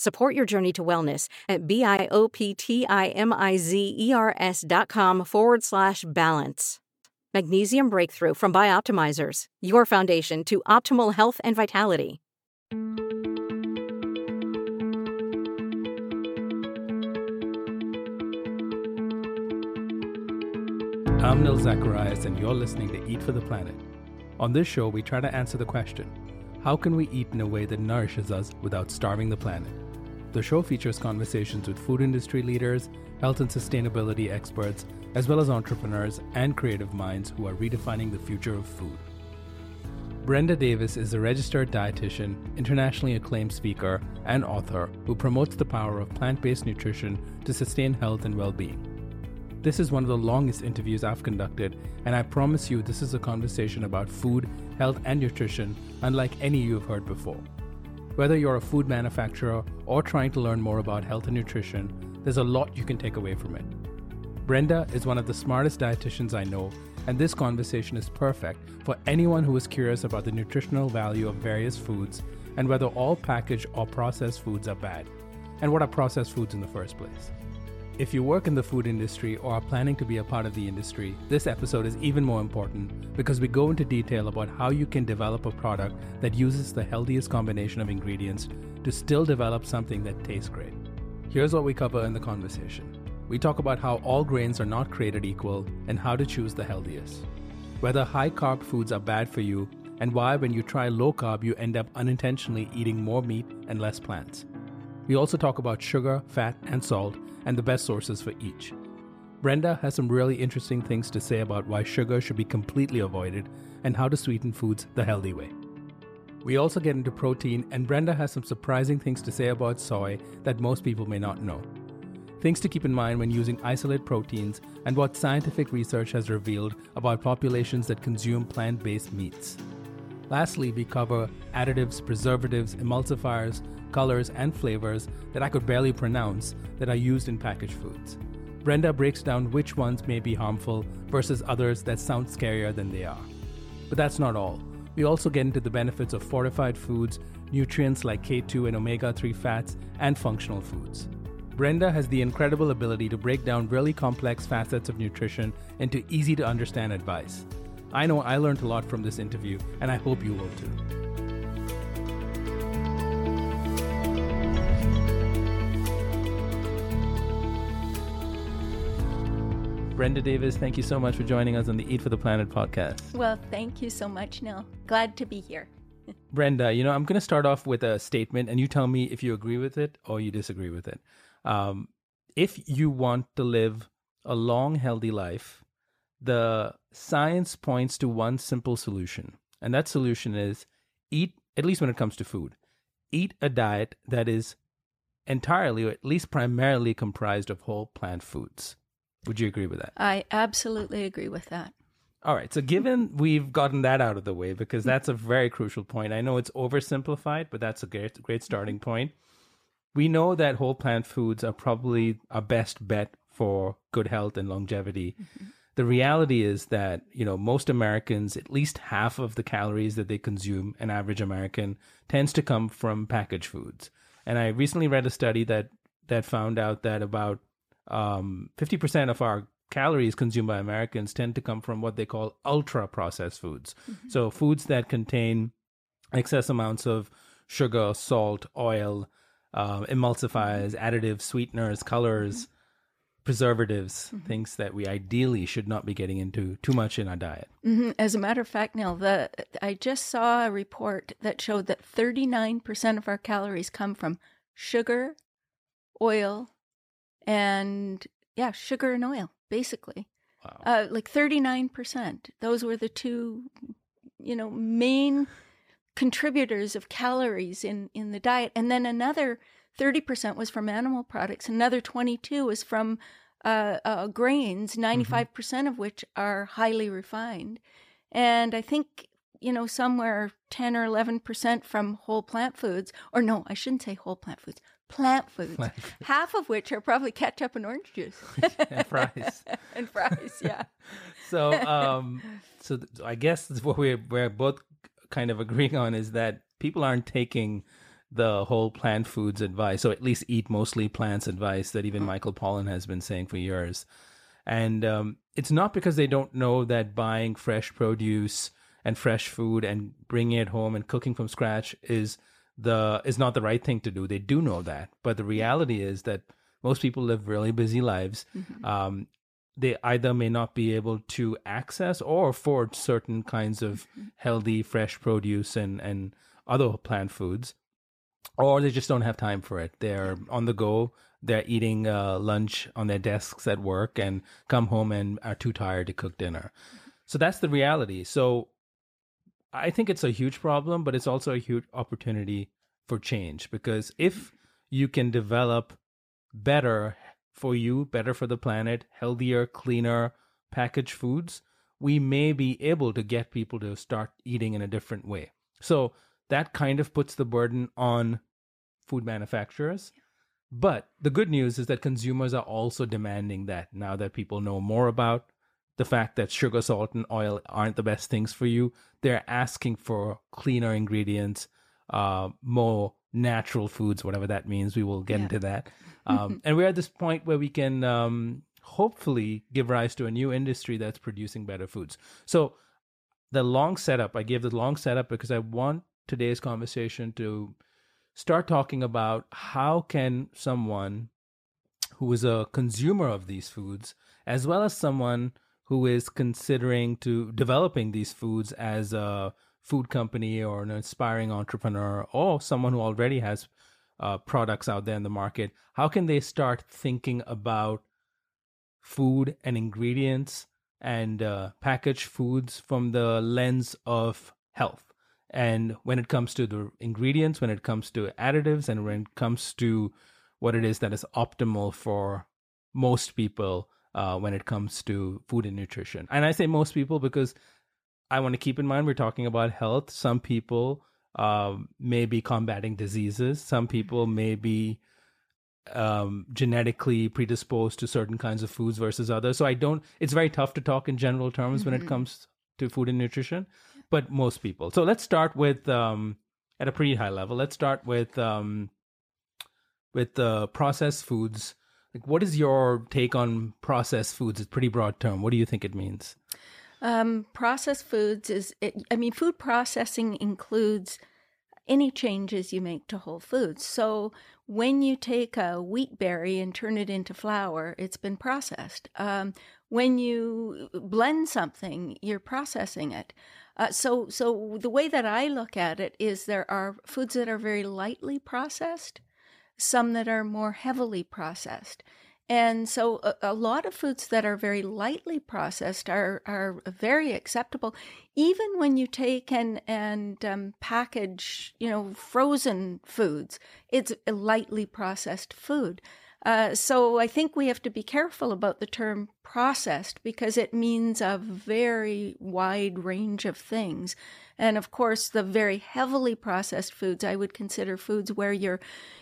Support your journey to wellness at B-I-O-P-T-I-M-I-Z-E-R-S dot com forward slash balance. Magnesium Breakthrough from Bioptimizers, your foundation to optimal health and vitality. I'm Nil Zacharias, and you're listening to Eat for the Planet. On this show, we try to answer the question how can we eat in a way that nourishes us without starving the planet? The show features conversations with food industry leaders, health and sustainability experts, as well as entrepreneurs and creative minds who are redefining the future of food. Brenda Davis is a registered dietitian, internationally acclaimed speaker, and author who promotes the power of plant based nutrition to sustain health and well being. This is one of the longest interviews I've conducted, and I promise you this is a conversation about food, health, and nutrition unlike any you've heard before. Whether you're a food manufacturer or trying to learn more about health and nutrition, there's a lot you can take away from it. Brenda is one of the smartest dietitians I know, and this conversation is perfect for anyone who is curious about the nutritional value of various foods and whether all packaged or processed foods are bad, and what are processed foods in the first place. If you work in the food industry or are planning to be a part of the industry, this episode is even more important because we go into detail about how you can develop a product that uses the healthiest combination of ingredients to still develop something that tastes great. Here's what we cover in the conversation. We talk about how all grains are not created equal and how to choose the healthiest. Whether high carb foods are bad for you and why, when you try low carb, you end up unintentionally eating more meat and less plants. We also talk about sugar, fat, and salt and the best sources for each. Brenda has some really interesting things to say about why sugar should be completely avoided and how to sweeten foods the healthy way. We also get into protein, and Brenda has some surprising things to say about soy that most people may not know. Things to keep in mind when using isolate proteins and what scientific research has revealed about populations that consume plant based meats. Lastly, we cover additives, preservatives, emulsifiers, colors, and flavors that I could barely pronounce that are used in packaged foods. Brenda breaks down which ones may be harmful versus others that sound scarier than they are. But that's not all. We also get into the benefits of fortified foods, nutrients like K2 and omega 3 fats, and functional foods. Brenda has the incredible ability to break down really complex facets of nutrition into easy to understand advice. I know I learned a lot from this interview, and I hope you will too. Brenda Davis, thank you so much for joining us on the Eat for the Planet podcast. Well, thank you so much, Nil. Glad to be here. Brenda, you know, I'm going to start off with a statement, and you tell me if you agree with it or you disagree with it. Um, if you want to live a long, healthy life, the science points to one simple solution. And that solution is eat, at least when it comes to food, eat a diet that is entirely, or at least primarily, comprised of whole plant foods. Would you agree with that? I absolutely agree with that. All right. So, given we've gotten that out of the way, because that's a very crucial point. I know it's oversimplified, but that's a great, great starting point. We know that whole plant foods are probably our best bet for good health and longevity. Mm-hmm. The reality is that, you know, most Americans, at least half of the calories that they consume, an average American, tends to come from packaged foods. And I recently read a study that that found out that about um, 50% of our calories consumed by Americans tend to come from what they call ultra processed foods. Mm-hmm. So, foods that contain excess amounts of sugar, salt, oil, uh, emulsifiers, additives, sweeteners, colors, mm-hmm. preservatives, mm-hmm. things that we ideally should not be getting into too much in our diet. Mm-hmm. As a matter of fact, Nil, the I just saw a report that showed that 39% of our calories come from sugar, oil, and yeah, sugar and oil, basically. Wow. Uh, like 39%. Those were the two, you know, main contributors of calories in, in the diet. And then another 30% was from animal products. Another 22 was from uh, uh, grains, 95% mm-hmm. percent of which are highly refined. And I think, you know, somewhere 10 or 11% from whole plant foods. Or no, I shouldn't say whole plant foods, plant foods, plant half of which are probably ketchup and orange juice. and fries. and fries, yeah. so, um, so th- I guess what we're, we're both kind of agreeing on is that people aren't taking – the whole plant foods advice, so at least eat mostly plants advice that even mm-hmm. Michael Pollan has been saying for years. And um, it's not because they don't know that buying fresh produce and fresh food and bringing it home and cooking from scratch is the is not the right thing to do. They do know that, but the reality is that most people live really busy lives. Mm-hmm. Um, they either may not be able to access or afford certain kinds of mm-hmm. healthy, fresh produce and and other plant foods or they just don't have time for it. They're on the go. They're eating uh, lunch on their desks at work and come home and are too tired to cook dinner. So that's the reality. So I think it's a huge problem, but it's also a huge opportunity for change because if you can develop better for you, better for the planet, healthier, cleaner packaged foods, we may be able to get people to start eating in a different way. So that kind of puts the burden on food manufacturers. But the good news is that consumers are also demanding that now that people know more about the fact that sugar, salt, and oil aren't the best things for you. They're asking for cleaner ingredients, uh, more natural foods, whatever that means. We will get yeah. into that. Um, and we're at this point where we can um, hopefully give rise to a new industry that's producing better foods. So, the long setup, I gave the long setup because I want today's conversation to start talking about how can someone who is a consumer of these foods as well as someone who is considering to developing these foods as a food company or an aspiring entrepreneur or someone who already has uh, products out there in the market how can they start thinking about food and ingredients and uh, packaged foods from the lens of health? And when it comes to the ingredients, when it comes to additives, and when it comes to what it is that is optimal for most people uh, when it comes to food and nutrition. And I say most people because I want to keep in mind we're talking about health. Some people uh, may be combating diseases, some people may be um, genetically predisposed to certain kinds of foods versus others. So I don't, it's very tough to talk in general terms mm-hmm. when it mm-hmm. comes to food and nutrition but most people. So let's start with um, at a pretty high level. Let's start with um, with uh, processed foods. Like, what is your take on processed foods? It's a pretty broad term. What do you think it means? Um, processed foods is, it, I mean, food processing includes any changes you make to whole foods. So when you take a wheat berry and turn it into flour, it's been processed. Um, when you blend something, you're processing it. Uh, so, so the way that I look at it is there are foods that are very lightly processed, some that are more heavily processed. And so a, a, lot of foods that are very lightly processed are, are very acceptable, even when you take and, and um, package, you know, frozen foods, it's a lightly processed food. Uh, so I think we have to be careful about the term processed because it means a very wide range of things. And of course, the very heavily processed foods I would consider foods where you're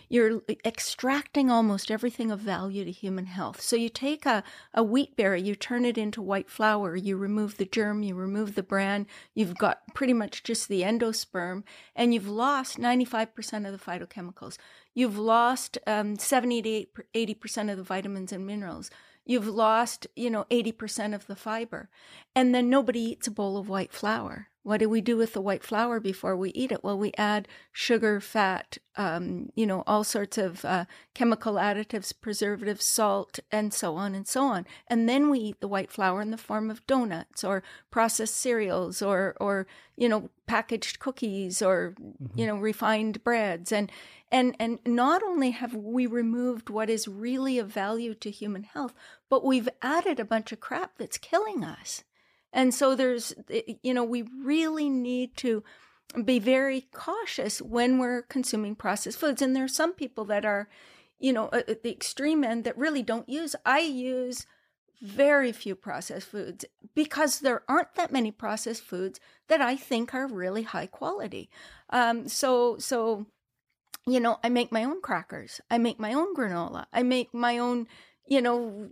you're extracting almost everything of value to human health. So you take a, a wheat berry, you turn it into white flour, you remove the germ, you remove the bran, you've got pretty much just the endosperm, and you've lost 95% of the phytochemicals. You've lost um, 70 to 80% of the vitamins and minerals. You've lost, you know, 80% of the fiber. And then nobody eats a bowl of white flour. What do we do with the white flour before we eat it? Well, we add sugar, fat, um, you know, all sorts of uh, chemical additives, preservatives, salt, and so on and so on. And then we eat the white flour in the form of donuts or processed cereals or, or you know, packaged cookies or, mm-hmm. you know, refined breads. And and and not only have we removed what is really of value to human health, but we've added a bunch of crap that's killing us. And so there's, you know, we really need to be very cautious when we're consuming processed foods. And there are some people that are, you know, at the extreme end that really don't use. I use very few processed foods because there aren't that many processed foods that I think are really high quality. Um, so, so, you know, I make my own crackers. I make my own granola. I make my own, you know,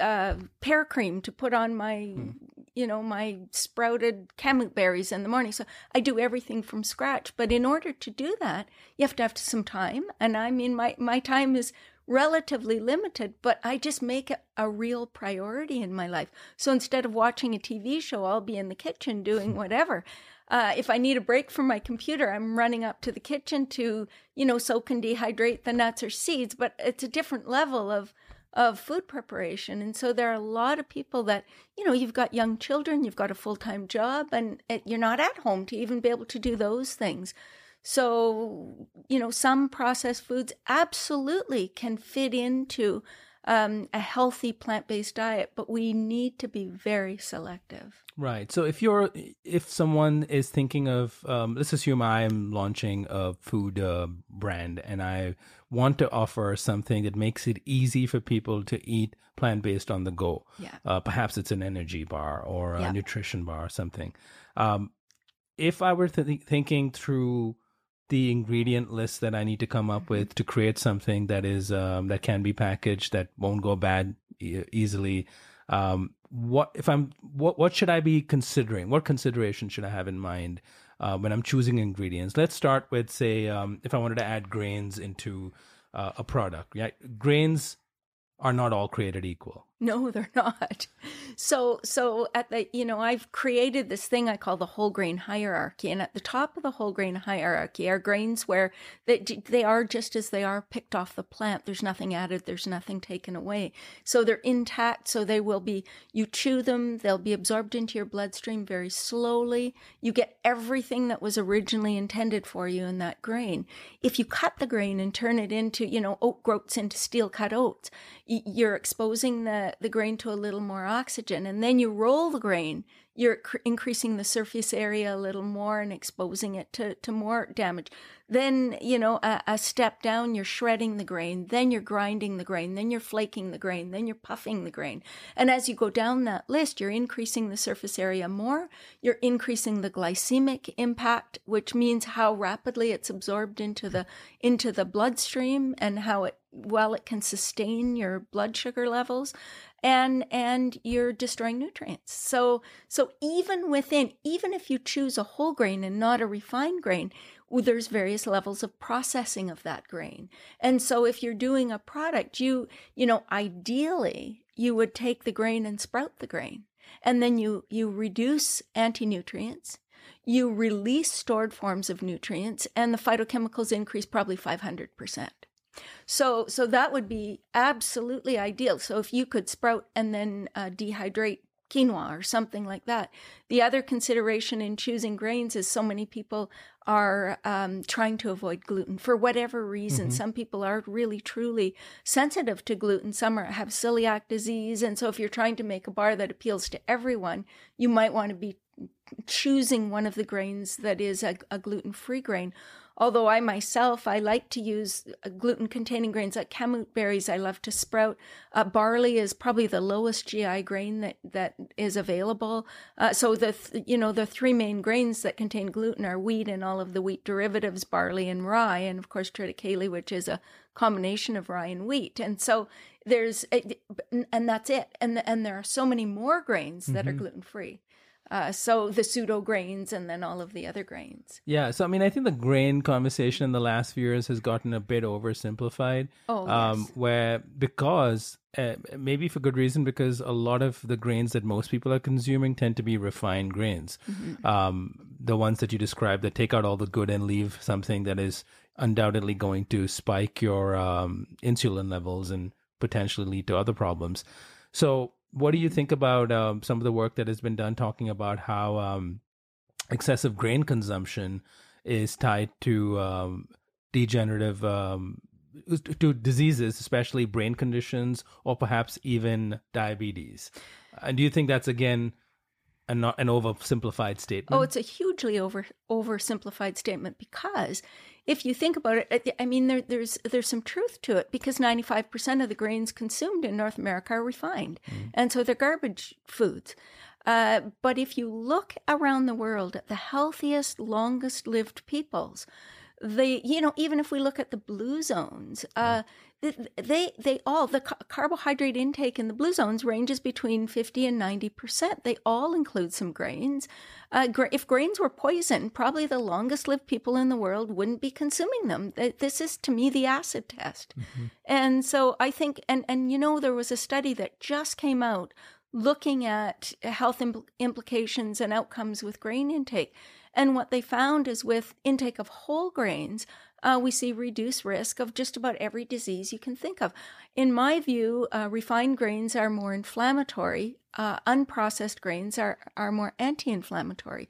uh, pear cream to put on my mm you know, my sprouted kamut berries in the morning. So I do everything from scratch. But in order to do that, you have to have some time. And I mean, my, my time is relatively limited, but I just make it a real priority in my life. So instead of watching a TV show, I'll be in the kitchen doing whatever. Uh, if I need a break from my computer, I'm running up to the kitchen to, you know, soak and dehydrate the nuts or seeds, but it's a different level of of food preparation. And so there are a lot of people that, you know, you've got young children, you've got a full time job, and you're not at home to even be able to do those things. So, you know, some processed foods absolutely can fit into um, a healthy plant based diet, but we need to be very selective. Right. So if you're, if someone is thinking of, um, let's assume I am launching a food uh, brand and I want to offer something that makes it easy for people to eat plant based on the go. Yeah. Uh, perhaps it's an energy bar or a yeah. nutrition bar or something. Um, if I were th- thinking through the ingredient list that I need to come up mm-hmm. with to create something that is um, that can be packaged that won't go bad e- easily. Um, what if I'm what what should I be considering? What consideration should I have in mind uh, when I'm choosing ingredients? Let's start with say um, if I wanted to add grains into uh, a product. Yeah, grains are not all created equal. No, they're not. So, so at the, you know, I've created this thing I call the whole grain hierarchy. And at the top of the whole grain hierarchy are grains where they, they are just as they are picked off the plant. There's nothing added. There's nothing taken away. So they're intact. So they will be, you chew them, they'll be absorbed into your bloodstream very slowly. You get everything that was originally intended for you in that grain. If you cut the grain and turn it into, you know, oat groats into steel cut oats, you're exposing the the, grain to a little more oxygen. And then you roll the grain, you're cr- increasing the surface area a little more and exposing it to, to more damage. Then, you know, a, a step down, you're shredding the grain, then you're grinding the grain, then you're flaking the grain, then you're puffing the grain. And as you go down that list, you're increasing the surface area more, you're increasing the glycemic impact, which means how rapidly it's absorbed into the into the bloodstream and how it well it can sustain your blood sugar levels and and you're destroying nutrients. So so even within even if you choose a whole grain and not a refined grain there's various levels of processing of that grain. And so if you're doing a product you you know ideally you would take the grain and sprout the grain. And then you you reduce anti-nutrients you release stored forms of nutrients and the phytochemicals increase probably 500% so, so that would be absolutely ideal. So if you could sprout and then uh, dehydrate quinoa or something like that. The other consideration in choosing grains is so many people are um, trying to avoid gluten for whatever reason. Mm-hmm. Some people are really truly sensitive to gluten. Some are, have celiac disease, and so if you're trying to make a bar that appeals to everyone, you might want to be choosing one of the grains that is a, a gluten-free grain although I myself, I like to use uh, gluten containing grains like kamut berries. I love to sprout. Uh, barley is probably the lowest GI grain that, that is available. Uh, so the, th- you know, the three main grains that contain gluten are wheat and all of the wheat derivatives, barley and rye. And of course, triticale, which is a combination of rye and wheat. And so there's, and that's it. And, and there are so many more grains that mm-hmm. are gluten free. Uh, so the pseudo grains and then all of the other grains. Yeah. So, I mean, I think the grain conversation in the last few years has gotten a bit oversimplified. Oh, um, yes. Where, because uh, maybe for good reason, because a lot of the grains that most people are consuming tend to be refined grains. Mm-hmm. Um, the ones that you described that take out all the good and leave something that is undoubtedly going to spike your um, insulin levels and potentially lead to other problems. So, what do you think about um, some of the work that has been done talking about how um, excessive grain consumption is tied to um, degenerative um, to diseases, especially brain conditions, or perhaps even diabetes? And do you think that's again an, an oversimplified statement? Oh, it's a hugely over oversimplified statement because if you think about it, I- mean, there, there's there's some truth to it because 95% of the grains consumed in North America are refined, and so they're garbage foods. Uh, but if you look around the world at the healthiest, longest lived peoples, they, you know, even if we look at the blue zones, uh, th- they, they all, the ca- carbohydrate intake in the blue zones ranges between 50 and 90%. They all include some grains. Uh, gra- if grains were poison, probably the longest lived people in the world wouldn't be consuming them. This is, to me, the acid test. And so I think, and, and you know, there was a study that just came out looking at health impl- implications and outcomes with grain intake. And what they found is with intake of whole grains, uh, we see reduced risk of just about every disease you can think of. In my view, uh, refined grains are more inflammatory. Uh, unprocessed grains are are more anti-inflammatory.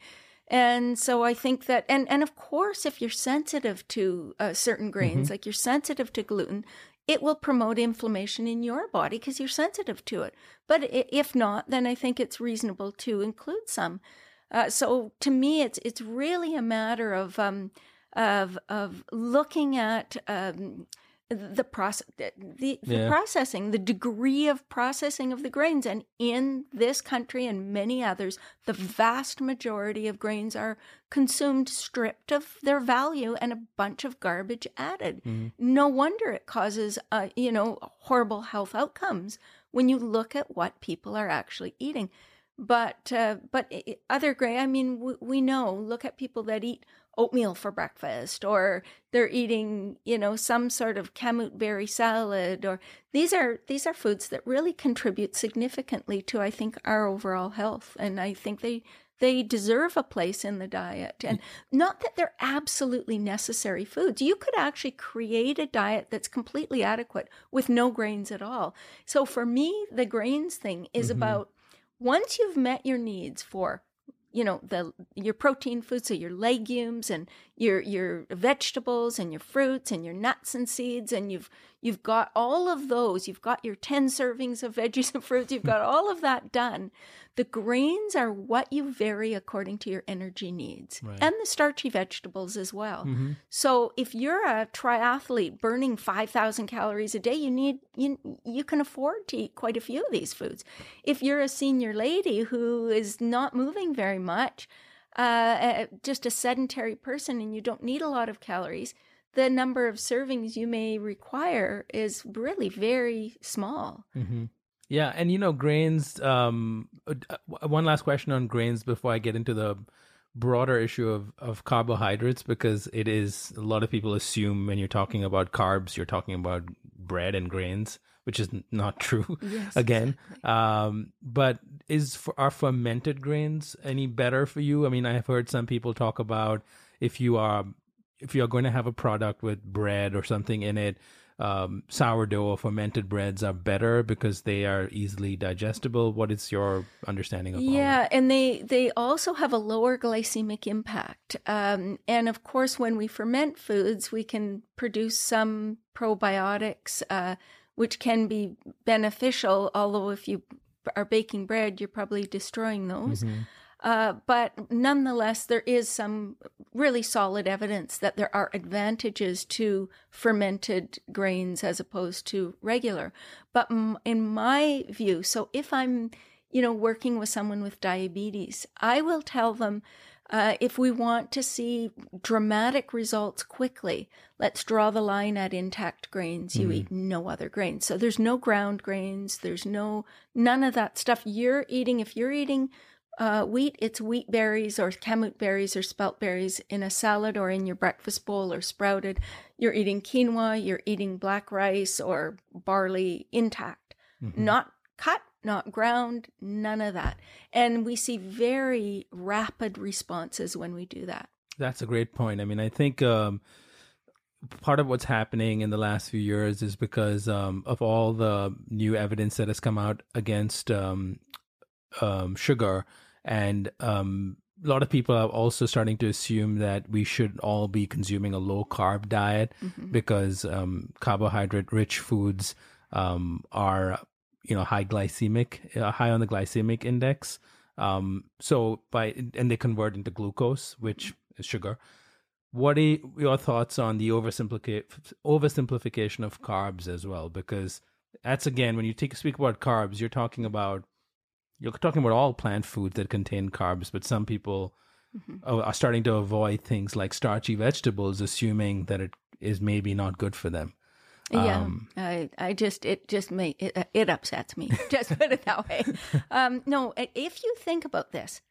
And so I think that, and, and of course, if you're sensitive to uh, certain grains, like you're sensitive to gluten, it will promote inflammation in your body because you're sensitive to it. But if not, then I think it's reasonable to include some. Uh, so to me, it's it's really a matter of um, of of looking at um, the process, the, the Yeah. processing, the degree of processing of the grains, and in this country and many others, the vast majority of grains are consumed stripped of their value and a bunch of garbage added. No wonder it causes, uh, you know, horrible health outcomes when you look at what people are actually eating. But uh, but other grain, I mean, we, we know. Look at people that eat oatmeal for breakfast, or they're eating, you know, some sort of kamut berry salad, or these are these are foods that really contribute significantly to, I think, our overall health, and I think they they deserve a place in the diet, and not that they're absolutely necessary foods. You could actually create a diet that's completely adequate with no grains at all. So for me, the grains thing is about once you've met your needs for you know the your protein foods so your legumes and your your vegetables and your fruits and your nuts and seeds and you've you've got all of those. You've got your 10 servings of veggies and fruits. You've got all of that done. The grains are what you vary according to your energy needs. Right. and the starchy vegetables as well. Mm-hmm. so if you're a triathlete burning 5000 calories a day you need you you can afford to eat quite a few of these foods. If you're a senior lady who is not moving very much uh, uh, just a sedentary person and you don't need a lot of calories the number of servings you may require is really very small hmm Yeah, and you know grains. Um, uh, uh, one last question on grains before I get into the broader issue of of carbohydrates because it is a lot of people assume when you're talking about carbs, you're talking about bread and grains, which is not true. Yes, Again, um, but is for, are fermented grains any better for you? I mean, I have heard some people talk about if you are if you are going to have a product with bread or something in it, um, sourdough or fermented breads are better because they are easily digestible. What is your understanding of? Yeah, and they they also have a lower glycemic impact. Um, and of course, when we ferment foods, we can produce some probiotics, uh, which can be beneficial. Although if you are baking bread, you're probably destroying those. Mm-hmm. Uh, but nonetheless, there is some really solid evidence that there are advantages to fermented grains as opposed to regular. But m- in my view, so if I'm, you know, working with someone with diabetes, I will tell them uh, if we want to see dramatic results quickly, let's draw the line at intact grains. You eat no other grains. So there's no ground grains. There's no, none of that stuff you're eating. If you're eating uh, wheat, it's wheat berries or kamut berries or spelt berries in a salad or in your breakfast bowl or sprouted. You're eating quinoa, you're eating black rice or barley intact, mm-hmm. not cut, not ground, none of that. And we see very rapid responses when we do that. That's a great point. I mean, I think um, part of what's happening in the last few years is because um, of all the new evidence that has come out against um, um sugar and um, a lot of people are also starting to assume that we should all be consuming a low carb diet mm-hmm. because um, carbohydrate rich foods um, are you know high glycemic uh, high on the glycemic index. Um, so by and they convert into glucose which is sugar. What are your thoughts on the oversimplification of carbs as well? Because that's again when you take speak about carbs you're talking about you're talking about all plant foods that contain carbs, but some people mm-hmm. are starting to avoid things like starchy vegetables, assuming that it is maybe not good for them. Yeah, um, I, I just it just make it, it upsets me. Just put it that way. Um, no, if you think about this,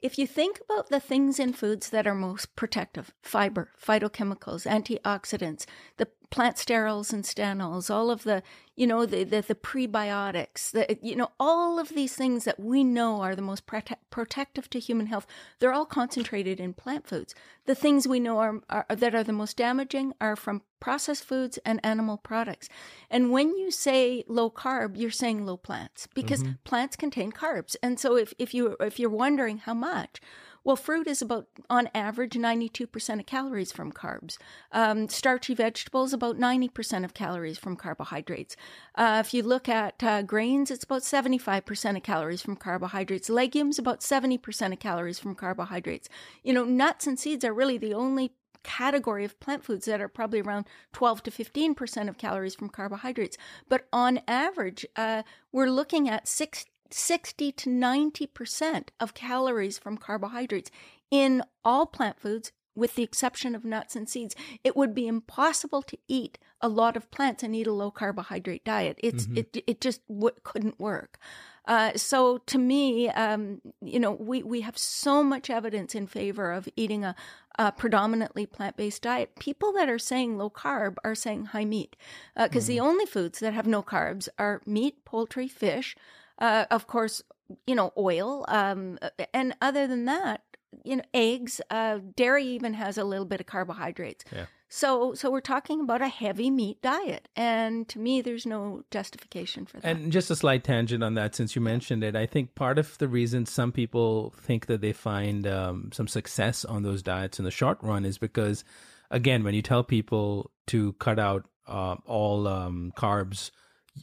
if you think about the things in foods that are most protective fiber, phytochemicals, antioxidants, the plant sterols and stanols, all of the, you know, the, the, the prebiotics, the, you know, all of these things that we know are the most prote- protective to human health, they're all concentrated in plant foods. The things we know are, are that are the most damaging are from processed foods and animal products. And when you say low carb, you're saying low plants because mm-hmm. plants contain carbs. And so if, if you if you're wondering how much, well, fruit is about, on average, 92% of calories from carbs. Um, starchy vegetables, about 90% of calories from carbohydrates. Uh, if you look at uh, grains, it's about 75% of calories from carbohydrates. Legumes, about 70% of calories from carbohydrates. You know, nuts and seeds are really the only category of plant foods that are probably around 12 to 15% of calories from carbohydrates. But on average, uh, we're looking at six, 60 to 90% of calories from carbohydrates in all plant foods, with the exception of nuts and seeds. It would be impossible to eat a lot of plants and eat a low carbohydrate diet. It's mm-hmm. it it just w- couldn't work. Uh, so to me, um, you know, we, we have so much evidence in favor of eating a, a predominantly plant based diet. People that are saying low carb are saying high meat because uh, mm. the only foods that have no carbs are meat, poultry, fish, uh, of course, you know, oil. Um, and other than that, you know, eggs, uh, dairy even has a little bit of carbohydrates. Yeah. So, so we're talking about a heavy meat diet, and to me, there's no justification for that. And just a slight tangent on that, since you mentioned it, I think part of the reason some people think that they find um, some success on those diets in the short run is because, again, when you tell people to cut out uh, all um, carbs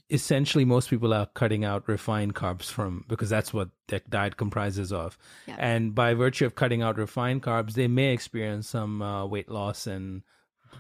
essentially most people are cutting out refined carbs from because that's what their diet comprises of. Yeah. and by virtue of cutting out refined carbs they may experience some uh, weight loss and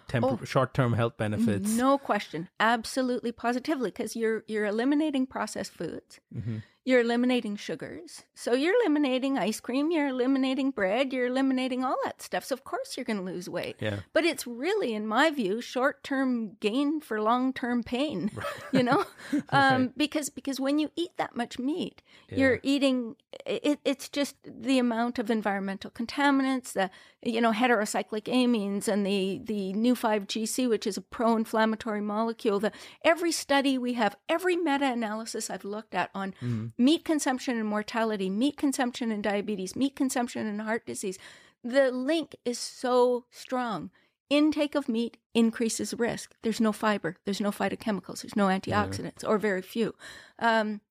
temp- oh, short-term health benefits. No question. Absolutely positively because you're you're eliminating processed foods. Mm-hmm you're eliminating sugars. So you're eliminating ice cream, you're eliminating bread, you're eliminating all that stuff. So of course you're going to lose weight. Yeah. But it's really, in my view, short-term gain for long-term pain. Right. You know, um, right. because because when you eat that much meat, yeah. you're eating. It, it's just the amount of environmental contaminants, the you know heterocyclic amines, and the the Neu5Gc, which is a pro-inflammatory molecule. The every study we have, every meta-analysis I've looked at on. Mm meat consumption and mortality, meat consumption and diabetes, meat consumption and heart disease. The link is so strong. Intake of meat increases risk. There's no fiber, there's no phytochemicals, there's no antioxidants, yeah. or very few. Um,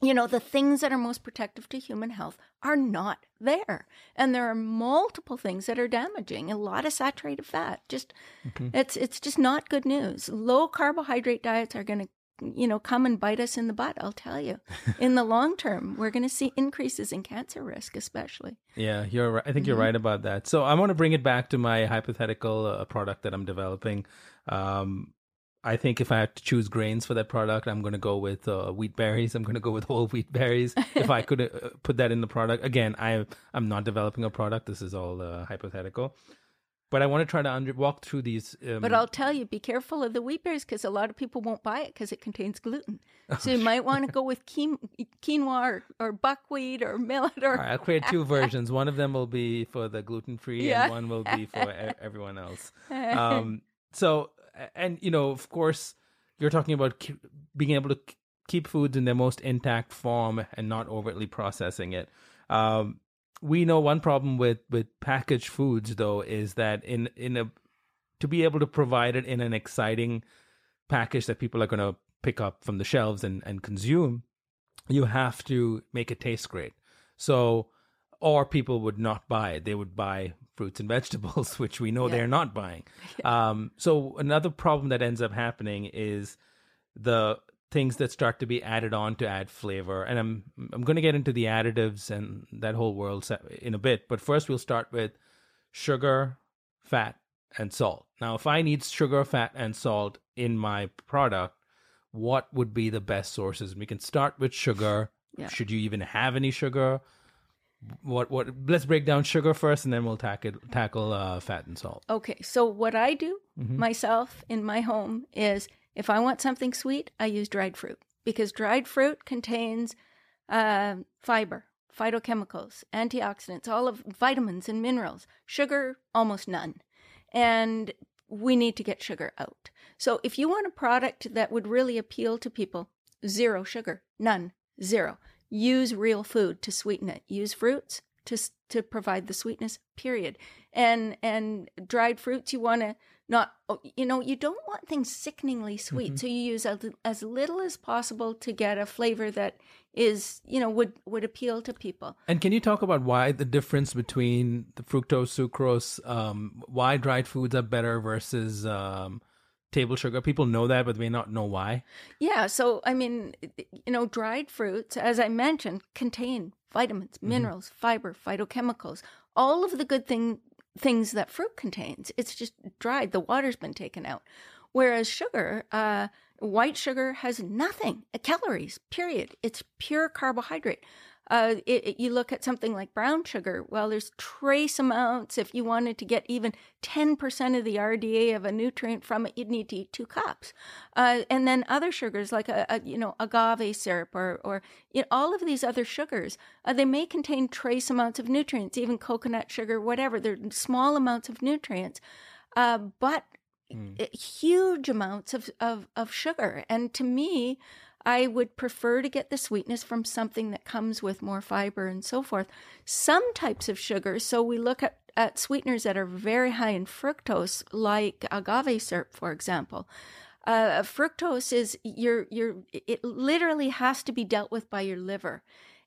you know, the things that are most protective to human health are not there. And there are multiple things that are damaging. A lot of saturated fat. Just mm-hmm. it's it's just not good news. Low carbohydrate diets are going to you know, come and bite us in the butt, I'll tell you. in the long term, we're going to see increases in cancer risk, especially. Yeah, you're right. I think mm-hmm. you're right about that. So I want to bring it back to my hypothetical uh, product that I'm developing. Um, I think if I had to choose grains for that product, I'm going to go with uh, wheat berries. I'm going to go with whole wheat berries. if I could uh, put that in the product, again, I I'm not developing a product. This is all uh, hypothetical. But I want to try to under- walk through these. Um, But I'll tell you, be careful of the wheat berries because a lot of people won't buy it because it contains gluten. So you might want to go with quinoa or, or buckwheat or millet or. Right, I'll create two versions. One of them will be for the gluten free, Yeah. and one will be for everyone else. Um, so, and you know, of course, you're talking about being able to k- keep foods in their most intact form and not overtly processing it. Um, we know one problem with with packaged foods, though, is that in in a to be able to provide it in an exciting package that people are going to pick up from the shelves and, and consume, you have to make it taste great. So, or people would not buy it. They would buy fruits and vegetables, which we know Yeah. they're not buying. Um, so, another problem that ends up happening is the things that start to be added on to add flavor. And I'm I'm going to get into the additives and that whole world in a bit. But first, we'll start with sugar, fat, and salt. Now, if I need sugar, fat, and salt in my product, what would be the best sources? We can start with sugar. Yeah. Should you even have any sugar? What what? Let's break down sugar first, and then we'll tackle tackle uh, fat and salt. Okay, so what I do Mhm. myself in my home is if I want something sweet, I use dried fruit because dried fruit contains uh, fiber, phytochemicals, antioxidants, all of vitamins and minerals. Sugar, almost none. And we need to get sugar out. So if you want a product that would really appeal to people, zero sugar, none, zero. Use real food to sweeten it. Use fruits to to provide the sweetness. Period. And and dried fruits, you want to not oh, you know you don't want things sickeningly sweet, so you use as, little as possible to get a flavor that is you know would would appeal to people. And can you talk about why the difference between the fructose, sucrose, um, why dried foods are better versus um, table sugar? People know that, but they may not know why. Yeah, so I mean, you know, dried fruits, as I mentioned, contain vitamins, minerals, fiber, phytochemicals, all of the good thing things that fruit contains. It's just dried; the water's been taken out. Whereas sugar, uh, white sugar has nothing, calories. Period. It's pure carbohydrate. Uh, it, it- you look at something like brown sugar. Well, there's trace amounts. If you wanted to get even 10% of the RDA of a nutrient from it, you'd need to eat two cups. Uh, and then other sugars like a, a you know agave syrup or or you know, all of these other sugars, uh, they may contain trace amounts of nutrients, even coconut sugar, whatever. They're small amounts of nutrients, uh, but uh, huge amounts of, of of sugar. And to me, I would prefer to get the sweetness from something that comes with more fiber and so forth. Some types of sugars, so we look at, at sweeteners that are very high in fructose, like agave syrup, for example. Uh, fructose is your your it literally has to be dealt with by your liver.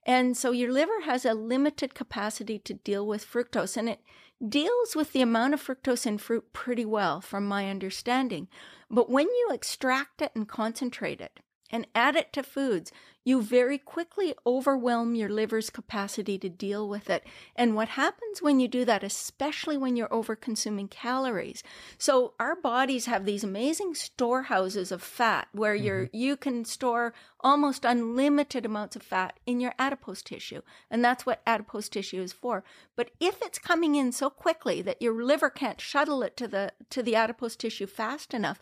And so your liver has a limited capacity to deal with fructose, and it deals with the amount of fructose in fruit pretty well, from my understanding. But when you extract it and concentrate it and add it to foods, you very quickly overwhelm your liver's capacity to deal with it. And what happens when you do that, especially when you're over consuming calories? So our bodies have these amazing storehouses of fat where you're mm-hmm. you can store almost unlimited amounts of fat in your adipose tissue. And that's what adipose tissue is for. But if it's coming in so quickly that your liver can't shuttle it to the to the adipose tissue fast enough,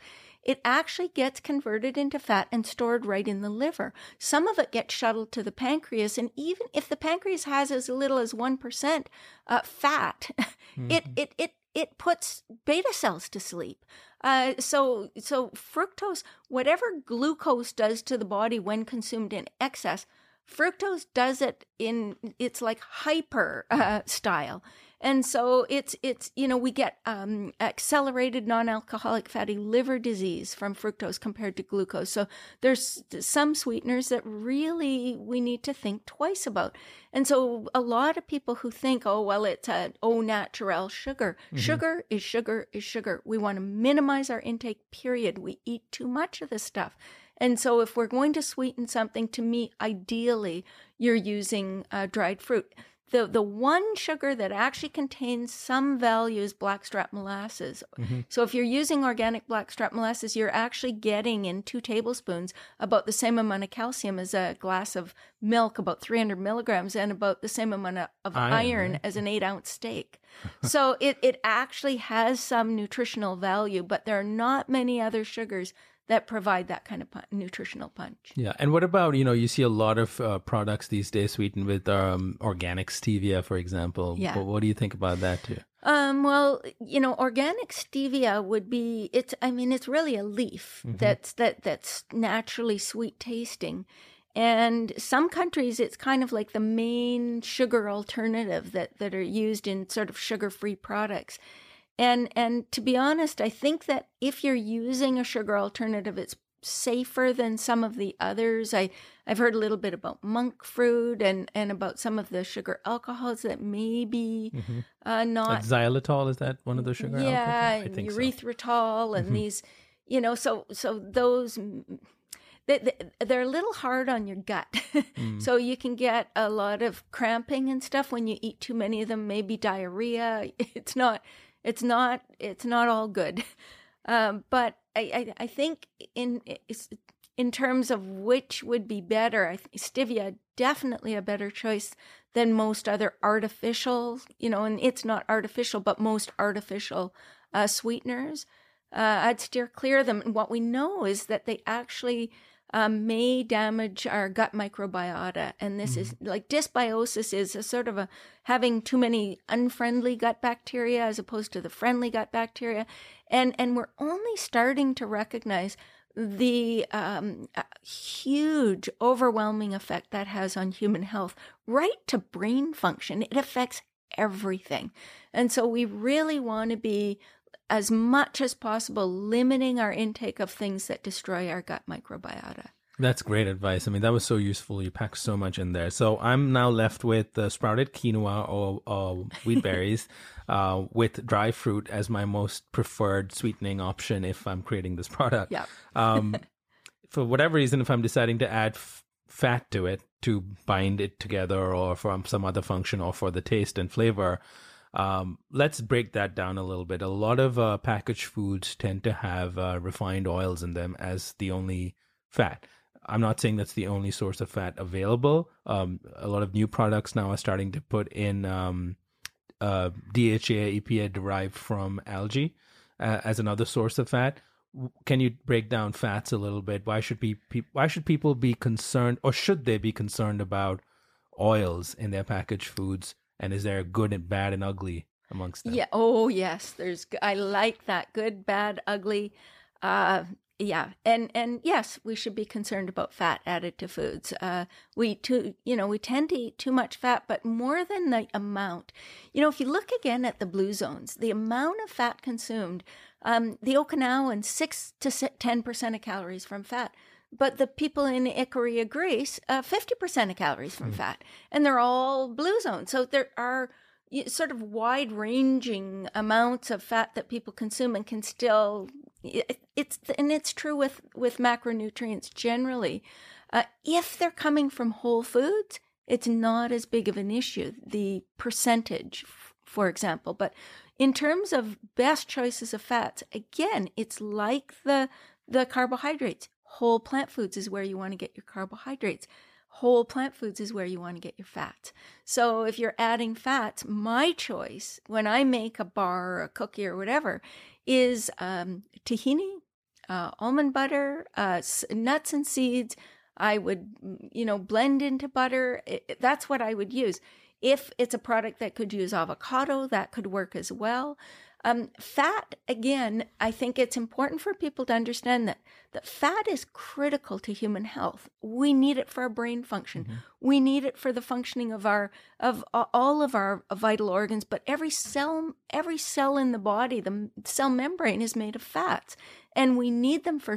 it actually gets converted into fat and stored right in the liver. Some of it gets shuttled to the pancreas, and even if the pancreas has as little as 1% uh, fat, it, it, it, it puts beta cells to sleep. Uh, so, so fructose, whatever glucose does to the body when consumed in excess, fructose does it in it's like hyper uh, style and so it's it's you know we get um, accelerated non-alcoholic fatty liver disease from fructose compared to glucose. So there's some sweeteners that really we need to think twice about. And so a lot of people who think oh well it's a au naturel sugar. Sugar is sugar is sugar. We want to minimize our intake period. We eat too much of this stuff. And so, if we're going to sweeten something, to me, ideally, you're using uh, dried fruit. The the one sugar that actually contains some value is blackstrap molasses. Mm-hmm. So if you're using organic blackstrap molasses, you're actually getting in two tablespoons about the same amount of calcium as a glass of milk, about 300 milligrams, and about the same amount of, of iron, iron right? as an eight ounce steak. so it it actually has some nutritional value, but there are not many other sugars that provide that kind of nutritional punch. Yeah, and what about you know you see a lot of uh, products these days sweetened with um, organic stevia, for example. Yeah. What, what do you think about that too? Um, well, you know, organic stevia would be it's. I mean, it's really a leaf mm-hmm. that's that that's naturally sweet tasting. And some countries, it's kind of like the main sugar alternative that, that are used in sort of sugar free products. And and to be honest, I think that if you're using a sugar alternative, it's safer than some of the others. I I've heard a little bit about monk fruit and and about some of the sugar alcohols that may be mm-hmm. uh, not like xylitol. Is that one of the sugar? Yeah, alcohols? erythritol so. and mm-hmm. these, you know, so so those. They, they're a little hard on your gut. mm. So you can get a lot of cramping and stuff when you eat too many of them, maybe diarrhea. It's not it's not it's not all good. Um, but I, I, I think in in terms of which would be better, I think stevia definitely a better choice than most other artificial, you know, and it's not artificial, but most artificial uh, sweeteners. Uh, I'd steer clear of them. And what we know is that they actually um, may damage our gut microbiota. And this mm-hmm. is like dysbiosis is a sort of a having too many unfriendly gut bacteria as opposed to the friendly gut bacteria. And, and we're only starting to recognize the um, huge, overwhelming effect that has on human health, right to brain function. It affects everything. And so we really want to be as much as possible limiting our intake of things that destroy our gut microbiota. That's great advice. I mean, that was so useful. You packed so much in there. So I'm now left with the sprouted quinoa or, or wheat berries uh, with dry fruit as my most preferred sweetening option if I'm creating this product. Yeah. um, for whatever reason, if I'm deciding to add f- fat to it to bind it together or for some other function or for the taste and flavor, um, let's break that down a little bit. A lot of uh, packaged foods tend to have uh, refined oils in them as the only fat. I'm not saying that's the only source of fat available. Um, a lot of new products now are starting to put in um, uh, DHA, EPA derived from algae uh, as another source of fat. Can you break down fats a little bit? Why should be pe- why should people be concerned, or should they be concerned about oils in their packaged foods? And is there good and bad and ugly amongst them? Yeah. Oh, yes. There's. I like that. Good, bad, ugly. Uh, yeah, and and yes, we should be concerned about fat added to foods. Uh, we too, you know, we tend to eat too much fat, but more than the amount. You know, if you look again at the blue zones, the amount of fat consumed, um, the Okinawan six to ten percent of calories from fat. But the people in Ikaria, Greece, uh, 50% of calories from mm. fat, and they're all blue zone. So there are sort of wide ranging amounts of fat that people consume and can still it's and it's true with with macronutrients generally uh, if they're coming from whole foods it's not as big of an issue the percentage for example but in terms of best choices of fats again it's like the the carbohydrates Whole plant foods is where you want to get your carbohydrates. Whole plant foods is where you want to get your fat. So if you're adding fat, my choice when I make a bar or a cookie or whatever is um, tahini, uh, almond butter, uh, nuts and seeds. I would, you know, blend into butter. It, that's what I would use. If it's a product that could use avocado, that could work as well. Um, fat, again, I think it's important for people to understand that, that fat is critical to human health. We need it for our brain function. Mm-hmm. We need it for the functioning of our of all of our vital organs. But every cell, every cell in the body, the cell membrane is made of fats, and we need them for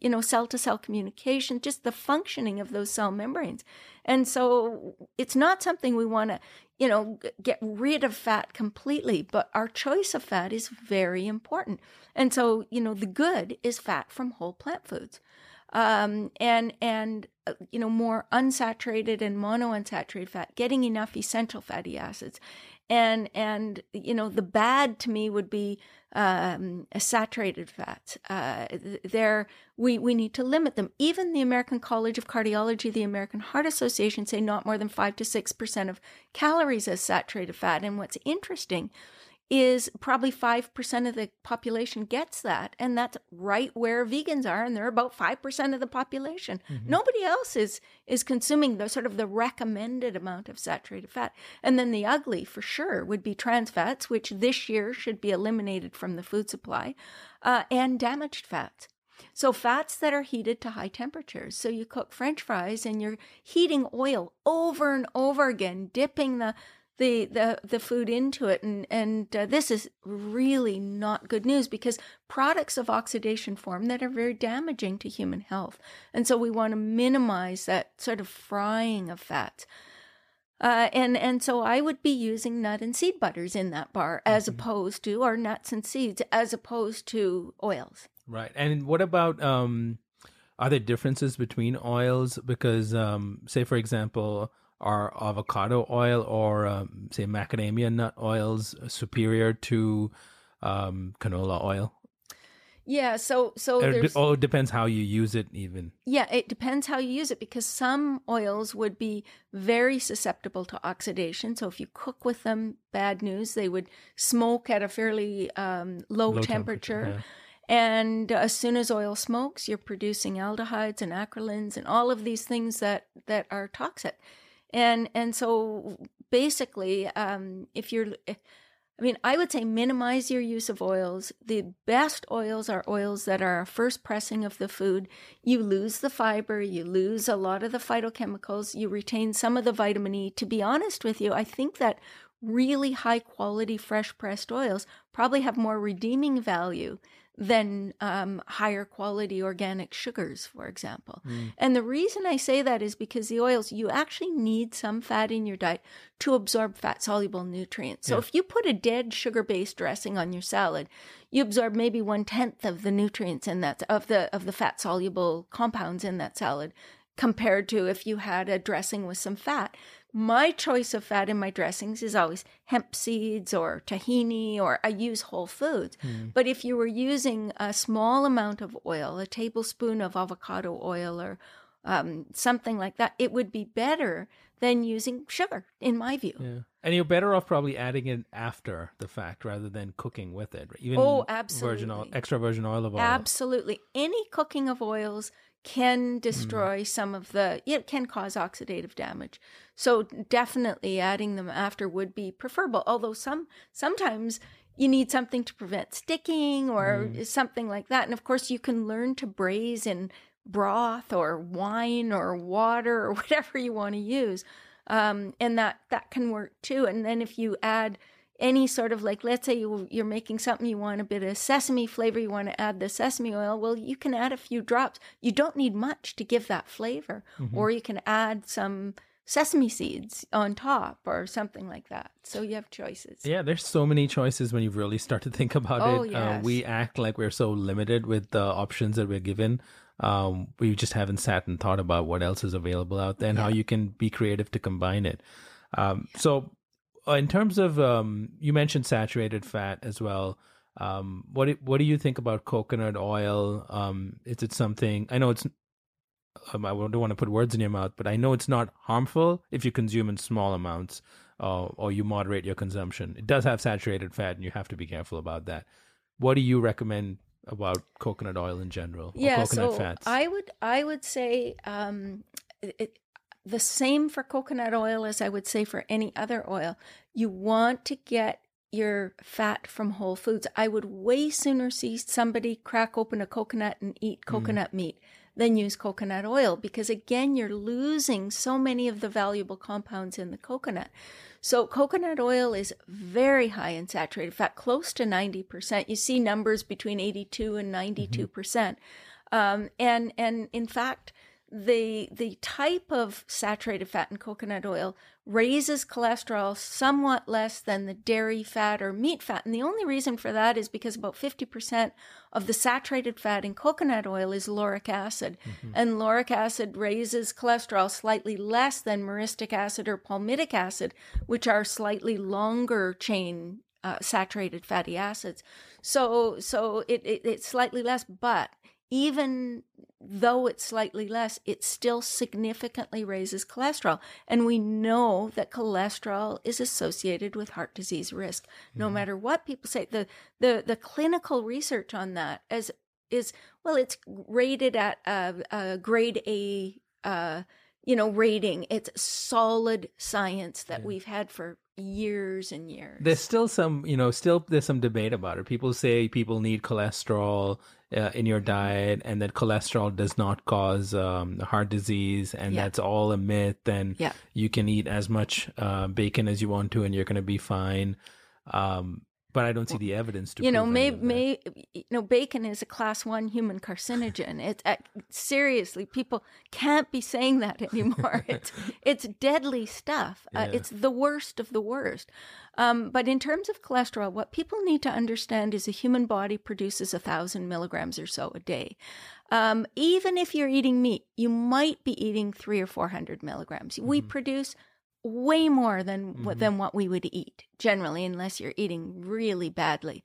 you know cell to cell communication, just the functioning of those cell membranes. And so it's not something we want to you know, get rid of fat completely, but our choice of fat is very important. And so, you know, the good is fat from whole plant foods. Um, and and you know, more unsaturated and monounsaturated fat, getting enough essential fatty acids. And, and, you know, the bad to me would be, um, saturated fats. Uh, there, we, we need to limit them. Even the American College of Cardiology, the American Heart Association say not more than five to 6% of calories as saturated fat. And what's interesting is probably 5% of the population gets that. And that's right where vegans are. And they're about 5% of the population. Mm-hmm. Nobody else is, is consuming the sort of the recommended amount of saturated fat. And then the ugly for sure would be trans fats, which this year should be eliminated from the food supply, uh, and damaged fats. So fats that are heated to high temperatures. So you cook french fries and you're heating oil over and over again, dipping the the the the food into it and and uh, this is really not good news because products of oxidation form that are very damaging to human health and so we want to minimize that sort of frying of fats uh, and and so I would be using nut and seed butters in that bar as mm-hmm. opposed to or nuts and seeds as opposed to oils. Right. And what about um, are there differences between oils? Because um, say for example, are avocado oil or um, say macadamia nut oils superior to um, canola oil? Yeah, so so it, oh, it depends how you use it, even. Yeah, it depends how you use it because some oils would be very susceptible to oxidation. So if you cook with them, bad news, they would smoke at a fairly um, low, low, temperature. temperature yeah. And as soon as oil smokes, you're producing aldehydes and acroleins and all of these things that that are toxic and and so basically um, if you're I mean, I would say minimize your use of oils. The best oils are oils that are a first pressing of the food. You lose the fiber, you lose a lot of the phytochemicals, you retain some of the vitamin E. To be honest with you, I think that really high quality fresh pressed oils probably have more redeeming value than um, higher quality organic sugars, for example. Mm. And the reason I say that is because the oils, you actually need some fat in your diet to absorb fat soluble nutrients. So yeah. if you put a dead sugar based dressing on your salad, you absorb maybe one tenth of the nutrients in that, of the, of the fat soluble compounds in that salad compared to if you had a dressing with some fat my choice of fat in my dressings is always hemp seeds or tahini or I use whole foods. Mm. But if you were using a small amount of oil, a tablespoon of avocado oil or um, something like that, it would be better than using sugar, in my view. Yeah. And you're better off probably adding it after the fact rather than cooking with it. Even oh, absolutely. Virgin oil, extra virgin olive oil. Absolutely. Any cooking of oils can hmm. destroy mm. some of the it can cause oxidative damage so definitely adding them after would be preferable although some sometimes you need something to prevent sticking or mm. something like that and of course you can learn to braise in broth or wine or water or whatever you want to use um, and that that can work too and then if you add any sort of like let's say you, you're making something you want a bit of sesame flavor you want to add the sesame oil well you can add a few drops. You don't need much to give that flavor. Mm-hmm. or you can add some sesame seeds on top or something like that. So you have choices. Yeah there's so many choices when you really start to think about oh, it. Uh, yes. uh, we act like we're so limited with the options that we're given. Um, we just haven't sat and thought about what else is available out there and yeah. how you can be creative to combine it. Um, so uh, in terms of um, you mentioned saturated fat as well. Um, what what do you think about coconut oil? Um, is it something? I know it's. Um, I don't want to put words in your mouth, but I know it's not harmful if you consume in small amounts uh, or you moderate your consumption. It does have saturated fat, and you have to be careful about that. What do you recommend about coconut oil in general? Yeah, coconut so fats? I would I would say um, it, the same for coconut oil as I would say for any other oil. You want to get your fat from whole foods. I would way sooner see somebody crack open a coconut and eat mm. coconut mm. meat than use coconut oil because again you're losing so many of the valuable compounds in the coconut. So coconut oil is very high in saturated fat, close to 90%. You see numbers between 82 and 92%. Mm-hmm. Um, and and in fact, the the type of saturated fat in coconut oil raises cholesterol somewhat less than the dairy fat or meat fat. And the only reason for that is because about 50% of the saturated fat in coconut oil is lauric acid. Mm-hmm. and lauric acid raises cholesterol slightly less than myristic acid or palmitic acid which are slightly longer chain uh, saturated fatty acids. So so it, it it's slightly less but even though it's slightly less, it still significantly raises cholesterol. And we know that cholesterol is associated with heart disease risk. No mm-hmm. matter what people say, the, the, the clinical research on that is, is well, it's rated at a, a grade A, uh, you know, rating. It's solid science that yeah. we've had for years and years. There's still some, you know, still there's some debate about it. People say people need cholesterol uh, in your diet and that cholesterol does not cause um, heart disease and yeah. that's all a myth and yeah. you can eat as much uh, bacon as you want to and you're going to be fine. Um, but I don't see the evidence to. You know, may, may you know, bacon is a class one human carcinogen. It's uh, seriously, people can't be saying that anymore. it's it's deadly stuff. Uh, yeah. Uh, it's the worst of the worst. Um, but in terms of cholesterol, what people need to understand is the human body produces a thousand milligrams or so a day. Um, even if you're eating meat, you might be eating three or four hundred milligrams. Mm-hmm. We produce way more than mm-hmm. than what we would eat generally, unless you're eating really badly.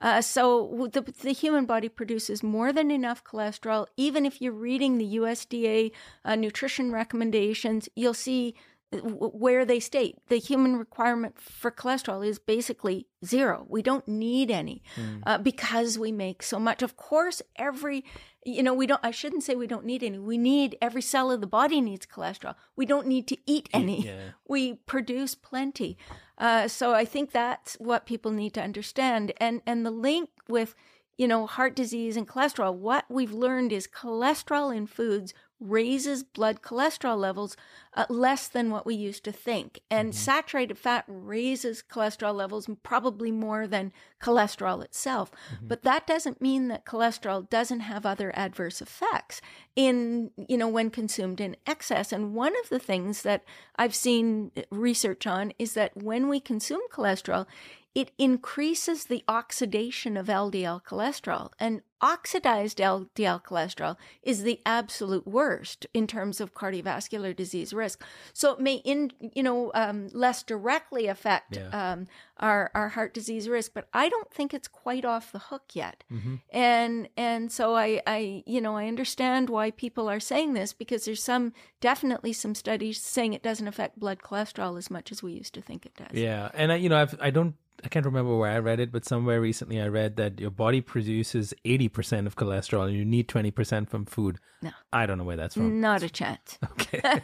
Uh, so the the human body produces more than enough cholesterol. Even if you're reading the USDA uh, nutrition recommendations, you'll see where they state the human requirement for cholesterol is basically zero. We don't need any mm. uh, because we make so much. Of course, every, you know, we don't, I shouldn't say we don't need any. We need, every cell of the body needs cholesterol. We don't need to eat any. Yeah. We produce plenty. Uh, so I think that's what people need to understand. And, and the link with, you know, heart disease and cholesterol, what we've learned is cholesterol in foods raises blood cholesterol levels uh, less than what we used to think. And mm-hmm. saturated fat raises cholesterol levels probably more than cholesterol itself. Mm-hmm. But that doesn't mean that cholesterol doesn't have other adverse effects in, you know, when consumed in excess. And one of the things that I've seen research on is that when we consume cholesterol, it increases the oxidation of LDL cholesterol. And oxidized LDL cholesterol is the absolute worst in terms of cardiovascular disease risk. So it may, in you know, um, less directly affect yeah. um, our our heart disease risk, but I don't think it's quite off the hook yet. Mm-hmm. And and so I I you know I understand why people are saying this because there's some definitely some studies saying it doesn't affect blood cholesterol as much as we used to think it does. Yeah, and I, you know I've I don't I can't remember where I read it, but somewhere recently I read that your body produces 80% of cholesterol and you need 20% from food. No. I don't know where that's from. Not a chance. Okay.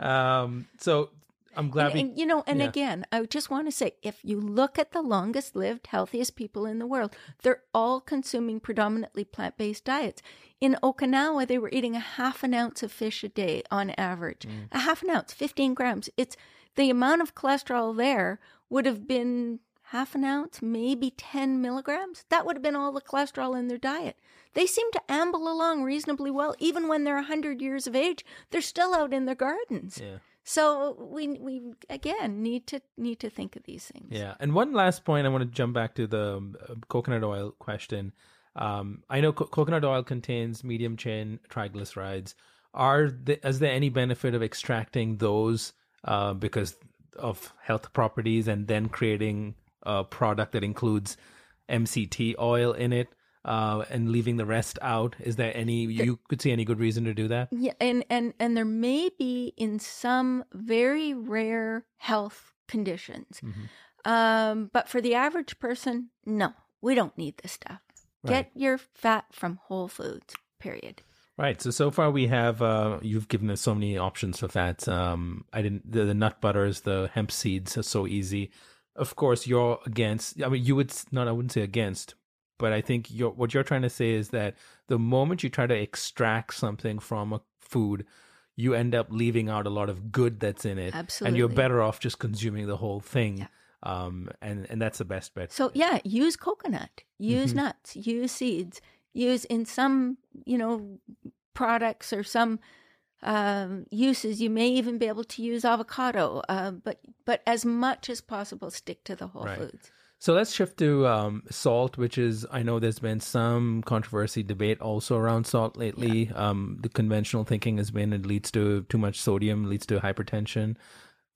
um, so I'm glad and, we, and, you know, and yeah. again, I just want to say if you look at the longest lived, healthiest people in the world, they're all consuming predominantly plant based diets. In Okinawa, they were eating a half an ounce of fish a day on average. Mm. A half an ounce, 15 grams. It's the amount of cholesterol there would have been half an ounce, maybe 10 milligrams. That would have been all the cholesterol in their diet. They seem to amble along reasonably well. Even when they're 100 years of age, they're still out in their gardens. Yeah. So we we again need to need to think of these things. Yeah, and one last point, I want to jump back to the um, coconut oil question. Um, I know co- coconut oil contains medium chain triglycerides. Are the, is there any benefit of extracting those uh, because of health properties and then creating a product that includes MCT oil in it uh, and leaving the rest out? Is there any you could see any good reason to do that? Yeah, and and and there may be in some very rare health conditions, mm-hmm. um, but for the average person, no, we don't need this stuff. Right. Get your fat from whole foods. Period. Right. So so far we have uh, you've given us so many options for fats. Um, I didn't the, the nut butters, the hemp seeds are so easy of course you're against i mean you would not i wouldn't say against but i think you're, what you're trying to say is that the moment you try to extract something from a food you end up leaving out a lot of good that's in it Absolutely. and you're better off just consuming the whole thing yeah. um, and and that's the best bet so yeah use coconut use mm-hmm. nuts use seeds use in some you know products or some um, uses. You may even be able to use avocado, uh, but but as much as possible, stick to the whole Right. foods. So let's shift to um, salt, which is I know there's been some controversy debate also around salt lately. Um, the conventional thinking has been it leads to too much sodium, leads to hypertension.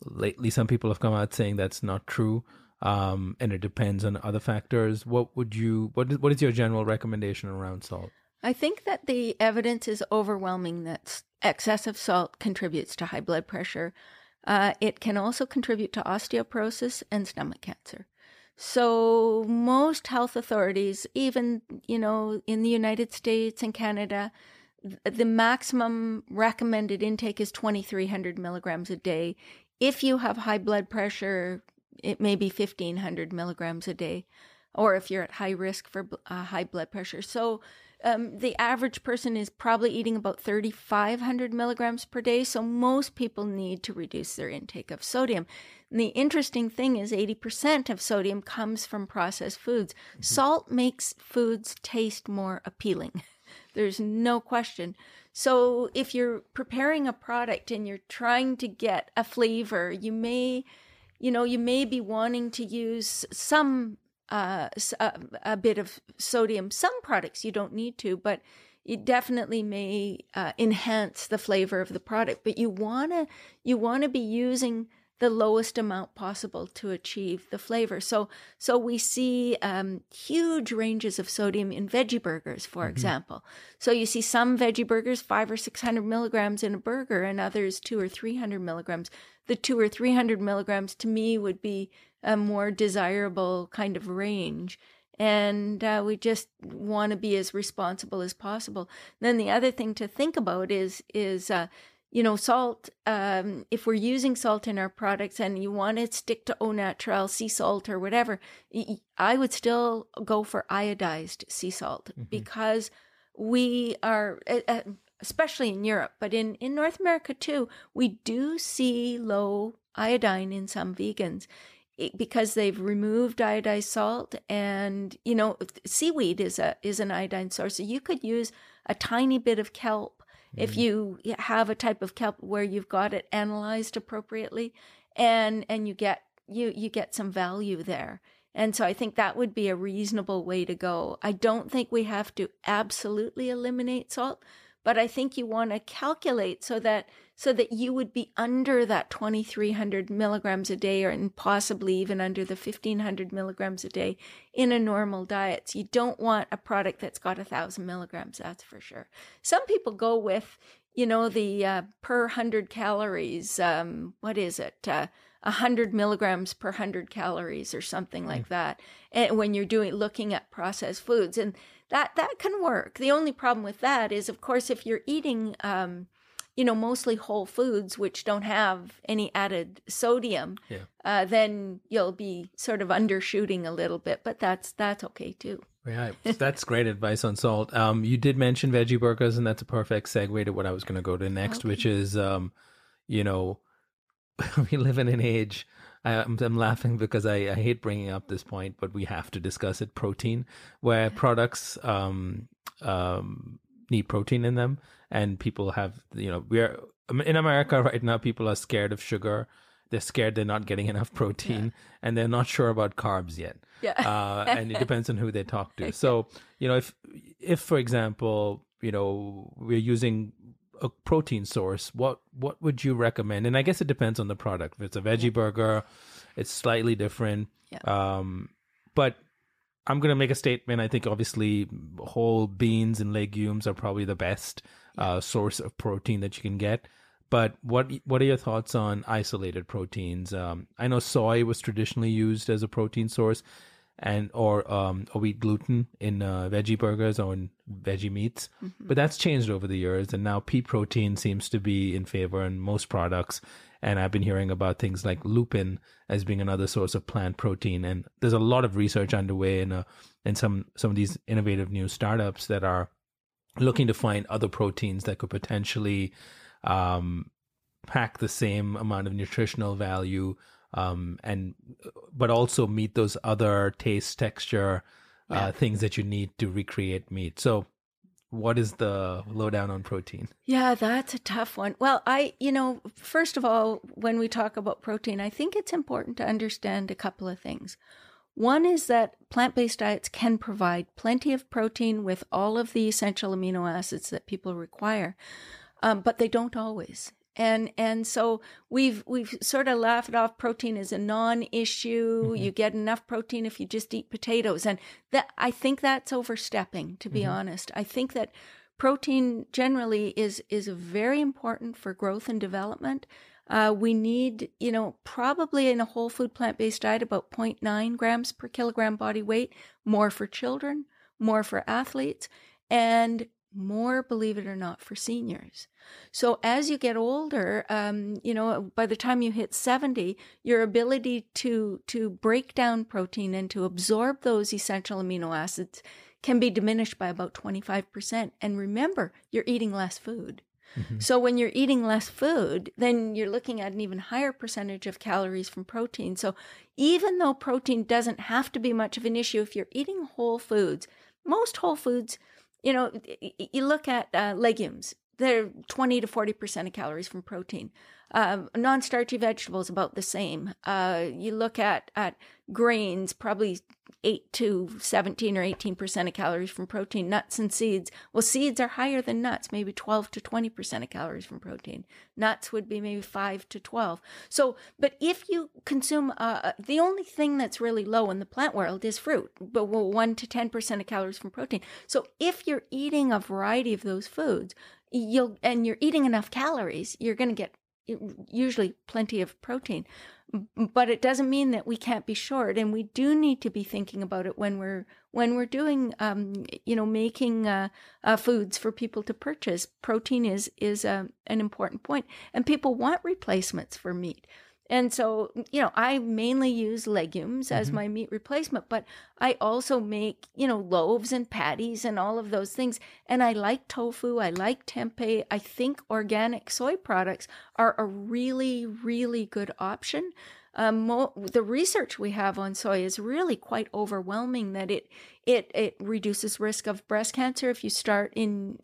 Lately, some people have come out saying that's not true, um, and it depends on other factors. What would you what is, what is your general recommendation around salt? I think that the evidence is overwhelming that excessive salt contributes to high blood pressure. Uh, it can also contribute to osteoporosis and stomach cancer. So most health authorities, even you know in the United States and Canada, the maximum recommended intake is 2,300 milligrams a day. If you have high blood pressure, it may be 1,500 milligrams a day, or if you're at high risk for uh, high blood pressure. So um, the average person is probably eating about 3,500 milligrams per day. So most people need to reduce their intake of sodium. And the interesting thing is 80% of sodium comes from processed foods. Salt makes foods taste more appealing. There's no question. So if you're preparing a product and you're trying to get a flavor, you may, you know, you may be wanting to use some uh, s- a, a bit of sodium. Some products you don't need to, but it definitely may uh, enhance the flavor of the product. But you wanna you wanna be using the lowest amount possible to achieve the flavor. So so we see um, huge ranges of sodium in veggie burgers, for example. So you see some veggie burgers five or six hundred milligrams in a burger, and others two or three hundred milligrams. The two or three hundred milligrams to me would be a more desirable kind of range. And uh, we just want to be as responsible as possible. Then the other thing to think about is is uh, you know salt. Um, if we're using salt in our products and you want to stick to au naturel sea salt or whatever, I would still go for iodized sea salt because we are. Especially in Europe, but in, in North America too, we do see low iodine in some vegans because they've removed iodized salt and you know seaweed is a is an iodine source so you could use a tiny bit of kelp if mm-hmm. you have a type of kelp where you've got it analyzed appropriately and and you get you you get some value there. And so i think that would be a reasonable way to go. I don't think we have to absolutely eliminate salt but I think you want to calculate so that so that you would be under that 2300 milligrams a day or and possibly even under the 1500 milligrams a day in a normal diet. So you don't want a product that's got a thousand milligrams, that's for sure. Some people go with, you know, the uh, per 100 calories, um, what is it? Uh, 100 milligrams per 100 calories or something like that and when you're doing looking at processed foods and that that can work the only problem with that is of course if you're eating um, you know mostly whole foods which don't have any added sodium Yeah. uh, then you'll be sort of undershooting a little bit but that's that's okay too Yeah, that's great advice on salt. Um, you did mention veggie burgers, and that's a perfect segue to what I was going to go to next, which is, um, you know, we live in an age. I, I'm, I'm laughing because I, I hate bringing up this point, but we have to discuss it. Protein, where products um, um, need protein in them, and people have, you know, we're in America right now. People are scared of sugar. They're scared they're not getting enough protein, and they're not sure about carbs yet yeah uh, and it depends on who they talk to. So, you know, if if for example, you know, we're using a protein source, what what would you recommend? And I guess it depends on the product. If it's a veggie burger, it's slightly different. Yeah. Um, but I'm going to make a statement. I think obviously whole beans and legumes are probably the best uh, source of protein that you can get. But what what are your thoughts on isolated proteins? Um, I know soy was traditionally used as a protein source, and or um, or wheat gluten in uh, veggie burgers or in veggie meats. But that's changed over the years, and now pea protein seems to be in favor in most products. And I've been hearing about things like lupin as being another source of plant protein. And there's a lot of research underway in uh, in some some of these innovative new startups that are looking to find other proteins that could potentially um, pack the same amount of nutritional value um, and but also meet those other taste texture uh, things that you need to recreate meat so what is the lowdown on protein? Yeah, that's a tough one. Well, I, you know, first of all, when we talk about protein, I think it's important to understand a couple of things. One is that plant based diets can provide plenty of protein with all of the essential amino acids that people require, um, but they don't always. And and so we've we've sort of laughed off protein as a non-issue. Mm-hmm. You get enough protein if you just eat potatoes, and that I think that's overstepping. To be mm-hmm. honest, I think that protein generally is is very important for growth and development. Uh, we need, you know, probably in a whole food plant based diet about 0.9 grams per kilogram body weight, more for children, more for athletes, and more, believe it or not, for seniors. So as you get older, um, you know, by the time you hit 70, your ability to, to break down protein and to absorb those essential amino acids can be diminished by about 25%. And remember, you're eating less food. Mm-hmm. So when you're eating less food, then you're looking at an even higher percentage of calories from protein. So even though protein doesn't have to be much of an issue, if you're eating whole foods, most whole foods, you know, you look at uh, legumes, they're 20 to 40% of calories from protein. Um, non-starchy vegetables about the same. Uh, you look at at grains, probably 8 to 17 or 18% of calories from protein, nuts and seeds. Well, seeds are higher than nuts, maybe 12 to 20% of calories from protein. Nuts would be maybe 5 to 12. So, but if you consume, uh, uh the only thing that's really low in the plant world is fruit, but 1 to 10% of calories from protein. So, if you're eating a variety of those foods, you'll and you're eating enough calories, you're going to get usually plenty of protein but it doesn't mean that we can't be short and we do need to be thinking about it when we're when we're doing um, you know making uh, uh, foods for people to purchase. Protein is is uh, an important point and people want replacements for meat and so, you know, I mainly use legumes as mm-hmm. my meat replacement, but I also make, you know, loaves and patties and all of those things. And I like tofu, I like tempeh. I think organic soy products are a really, really good option um, mo- the research we have on soy is really quite overwhelming that it it it reduces risk of breast cancer if you start in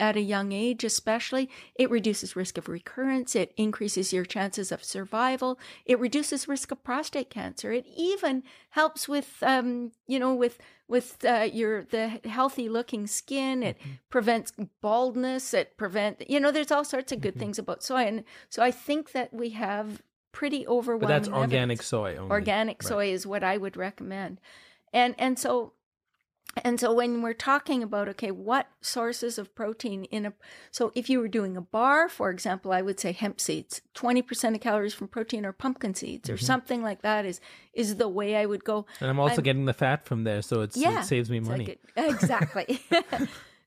at a young age especially. It reduces risk of recurrence. It increases your chances of survival. It reduces risk of prostate cancer. It even helps with um, you know with with uh, your the healthy looking skin. It mm-hmm. prevents baldness. It prevent you know there's all sorts of good mm-hmm. things about soy. And so i think that we have pretty overwhelming. But that's organic evidence. soy. Only. Organic right. soy is what I would recommend, and and so and so when we're talking about okay, what sources of protein in a so if you were doing a bar, for example, I would say hemp seeds, twenty percent of calories from protein, or pumpkin seeds, or mm-hmm. something like that is is the way I would go. And I'm also I'm, getting the fat from there, so it's yeah, it saves me money. Like exactly.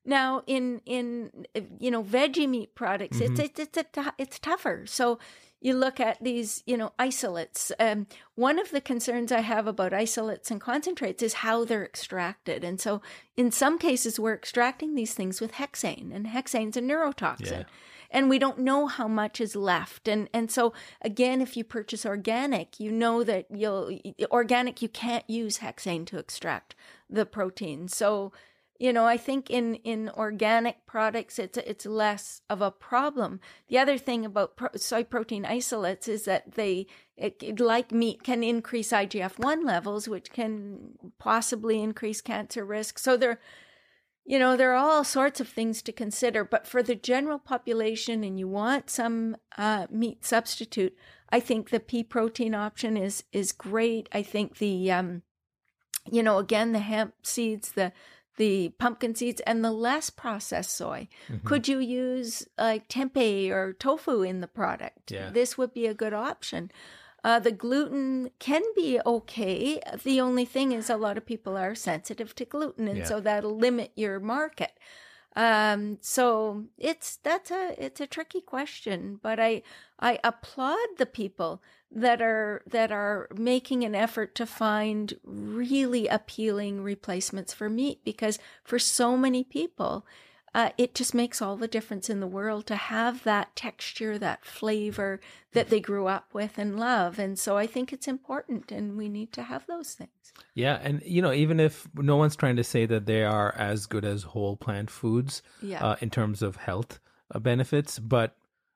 Now, in in you know veggie meat products, mm-hmm. it's it's it's, a, it's tougher. So you look at these, you know, isolates. Um, one of the concerns I have about isolates and concentrates is how they're extracted. And so, in some cases, we're extracting these things with hexane, and hexane's a neurotoxin. Yeah. And we don't know how much is left. And and so again, if you purchase organic, you know that you'll organic you can't use hexane to extract the protein. So you know i think in in organic products it's it's less of a problem. The other thing about pro- soy protein isolates is that they it, like meat can increase igf-1 levels which can possibly increase cancer risk. So there you know there are all sorts of things to consider but for the general population and you want some uh, meat substitute i think the pea protein option is is great. I think the um you know again the hemp seeds the the pumpkin seeds and the less processed soy. Mm-hmm. Could you use like tempeh or tofu in the product? Yeah. This would be a good option. Uh, the gluten can be okay. The only thing is, a lot of people are sensitive to gluten, and yeah. so that'll limit your market. Um, so it's that's a it's a tricky question, but I I applaud the people that are that are making an effort to find really appealing replacements for meat because for so many people uh, it just makes all the difference in the world to have that texture, that flavor that they grew up with and love. And so I think it's important and we need to have those things. Yeah. And, you know, even if no one's trying to say that they are as good as whole plant foods Yeah. uh, in terms of health uh, benefits, but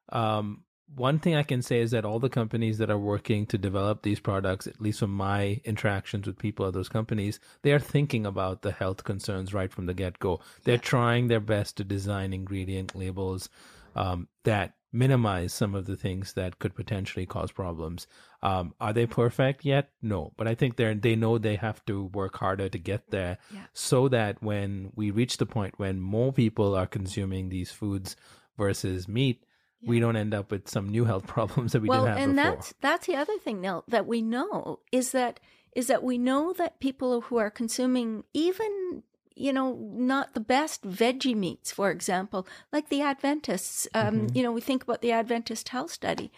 um, one thing I can say is that all the companies that are working to develop these products, at least from my interactions with people at those companies, they are thinking about the health concerns right from the get go. They're trying their best to design ingredient labels um, that minimize some of the things that could potentially cause problems. Um, are they perfect yet? No, but I think they're they know they have to work harder to get there, Yeah. so that when we reach the point when more people are consuming these foods versus meat, we don't end up with some new health problems that we well, didn't have and before. that's that's the other thing now that we know is that is that we know that people who are consuming even you know not the best veggie meats, for example, like the Adventists. Um, Mm-hmm. You know, we think about the Adventist Health Study.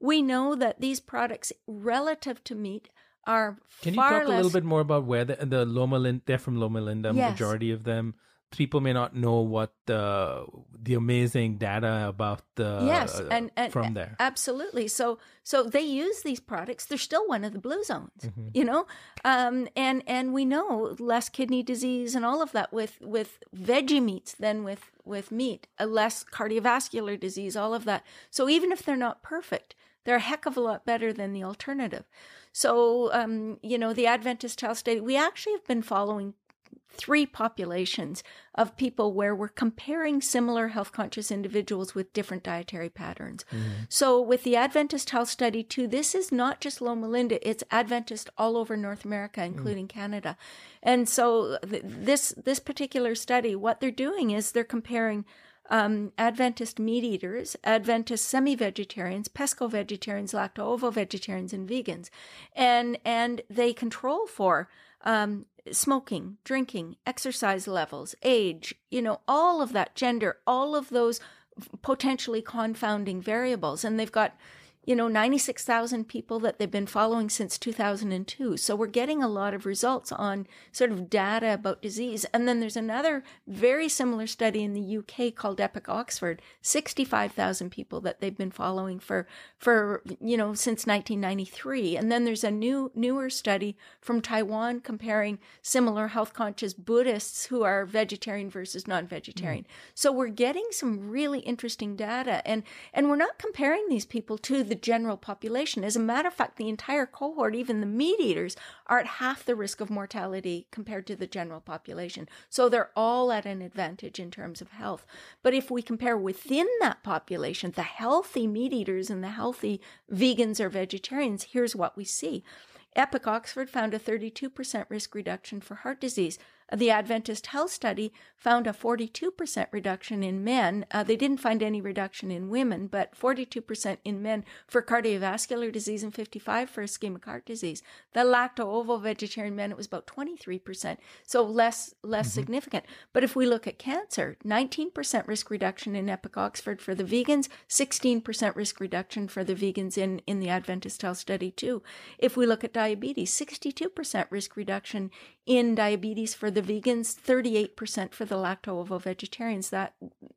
We know that these products, relative to meat, are Can you talk a little bit more about where the, the Loma Linda, they're from Loma Linda, Yes. majority of them. People may not know what the the amazing data about the yes and, and from there. absolutely. So so they use these products. They're still one of the blue zones Mm-hmm. you know? Um and and we know less kidney disease and all of that with with veggie meats than with with meat a less cardiovascular disease all of that. So even if they're not perfect they're a heck of a lot better than the alternative. So um you know the adventist health study we actually have been following three populations of people where we're comparing similar health conscious individuals with different dietary patterns. So with the Adventist Health Study 2, this is not just Loma Linda, it's Adventist all over North America, including Canada. And so th- this this particular study, what they're doing is they're comparing um, Adventist meat eaters, Adventist semi-vegetarians, pesco-vegetarians, lacto-ovo-vegetarians, and vegans, and and they control for um, smoking, drinking, exercise levels, age, you know, all of that, gender, all of those potentially confounding variables, and they've got you know 96,000 people that they've been following since 2002 so we're getting a lot of results on sort of data about disease. And then there's another very similar study in the UK called Epic Oxford 65,000 people that they've been following for for you know since 1993 and then there's a new newer study from Taiwan comparing similar health conscious Buddhists who are vegetarian versus non-vegetarian. Mm. So we're getting some really interesting data. And and we're not comparing these people to the general population. As a matter of fact, the entire cohort, even the meat eaters, are at half the risk of mortality compared to the general population. So they're all at an advantage in terms of health. But if we compare within that population, the healthy meat eaters and the healthy vegans or vegetarians, here's what we see. Epic Oxford found a 32% risk reduction for heart disease. The Adventist Health Study found a 42% reduction in men. Uh, they didn't find any reduction in women, but 42% in men for cardiovascular disease and 55 for ischemic heart disease. The lacto-ovo vegetarian men, it was about 23%, so less less significant. But if we look at cancer, 19% risk reduction in Epic Oxford for the vegans, 16% risk reduction for the vegans in, in the Adventist Health Study 2. If we look at diabetes, 62% risk reduction in diabetes for the vegans, 38% for the lacto-ovo vegetarians. That,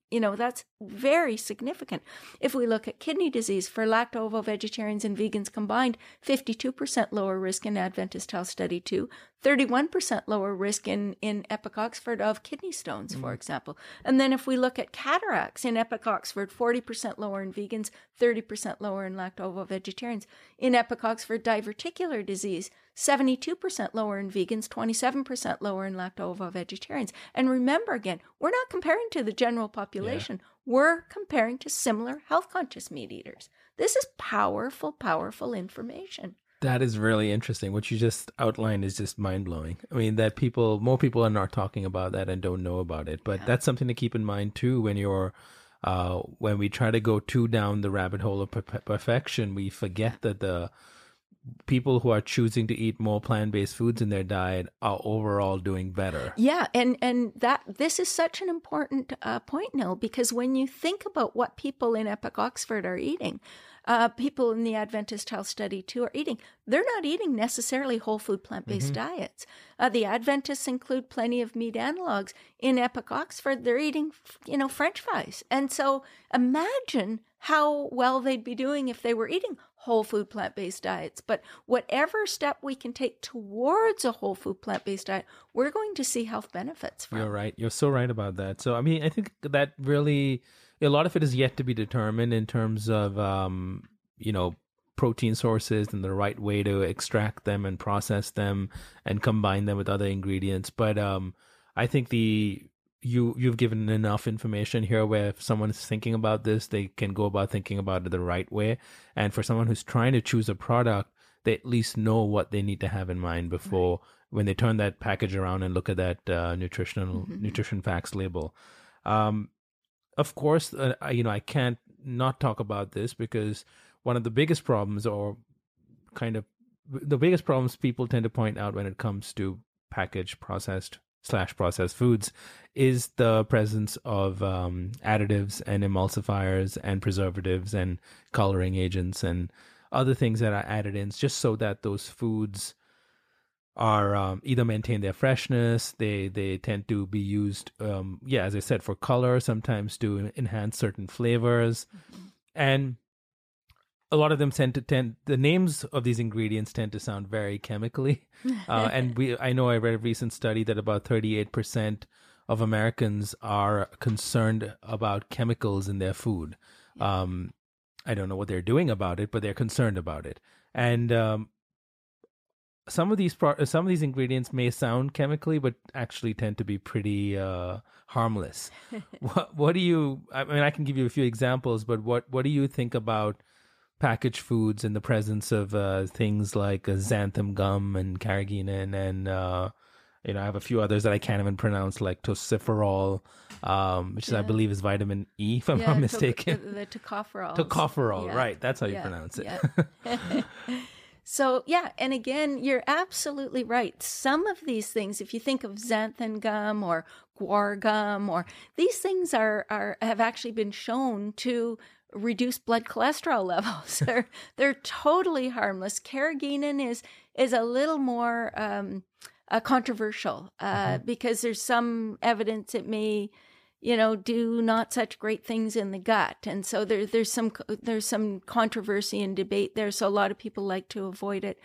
you know, that's very significant. If we look at kidney disease for lacto-ovo vegetarians and vegans combined, 52% lower risk in Adventist Health Study 2, 31% lower risk in, in Epic Oxford of kidney stones, for mm. example. And then if we look at cataracts in Epic Oxford, 40% lower in vegans, 30% lower in lacto-ovo vegetarians. In Epic Oxford, diverticular disease, 72% lower in vegans, 27% lower in lacto-ovo vegetarians. And remember again, we're not comparing to the general population. We're comparing to similar health conscious meat eaters. This is powerful, powerful information. That is really interesting. What you just outlined is just mind blowing. I mean, that people, more people are not talking about that and don't know about it. But that's something to keep in mind too when you're, uh, when we try to go too down the rabbit hole of per- perfection, we forget that the people who are choosing to eat more plant based foods in their diet are overall doing better. Yeah, and and that this is such an important uh, point, Nil, because when you think about what people in Epic Oxford are eating, uh, people in the Adventist Health Study 2 are eating. They're not eating necessarily whole food plant based mm-hmm. diets. Uh, the Adventists include plenty of meat analogs. In Epic Oxford, they're eating, you know, French fries. And so imagine how well they'd be doing if they were eating whole food plant based diets. But whatever step we can take towards a whole food plant based diet, we're going to see health benefits from. You're right. You're so right about that. So, I mean, I think that really, a lot of it is yet to be determined in terms of, um, you know, protein sources and the right way to extract them and process them and combine them with other ingredients. But um, I think the you you've given enough information here where if someone is thinking about this, they can go about thinking about it the right way. And for someone who's trying to choose a product, they at least know what they need to have in mind before right. when they turn that package around and look at that uh, nutritional mm-hmm. nutrition facts label. Um, of course, uh, you know I can't not talk about this because one of the biggest problems, or kind of the biggest problems people tend to point out when it comes to packaged processed slash processed foods is the presence of um, additives and emulsifiers and preservatives and coloring agents and other things that are added in just so that those foods are um, either maintain their freshness they they tend to be used um, yeah as i said for color sometimes to enhance certain flavors mm-hmm. and a lot of them tend to tend the names of these ingredients tend to sound very chemically. Uh, and we i know i read a recent study that about 38% of americans are concerned about chemicals in their food. Um, i don't know what they're doing about it but they're concerned about it. And um, some of these pro- some of these ingredients may sound chemically but actually tend to be pretty uh, harmless. What, what do you i mean i can give you a few examples but what what do you think about packaged foods in the presence of uh, things like uh, xanthan gum and carrageenan and uh, you know I have a few others that I can't even pronounce like tocopherol, um, which yeah. I believe is vitamin E if I'm yeah, not mistaken. To- the tocopherol. Tocopherol, yeah. right? That's how you pronounce it. so yeah, and again, you're absolutely right. Some of these things, if you think of xanthan gum or guar gum, or these things are are have actually been shown to reduce blood cholesterol levels. they're they're totally harmless. Carrageenan is is a little more um, uh, controversial uh, mm-hmm. because there's some evidence it may you know do not such great things in the gut and so there, there's some there's some controversy and debate there so a lot of people like to avoid it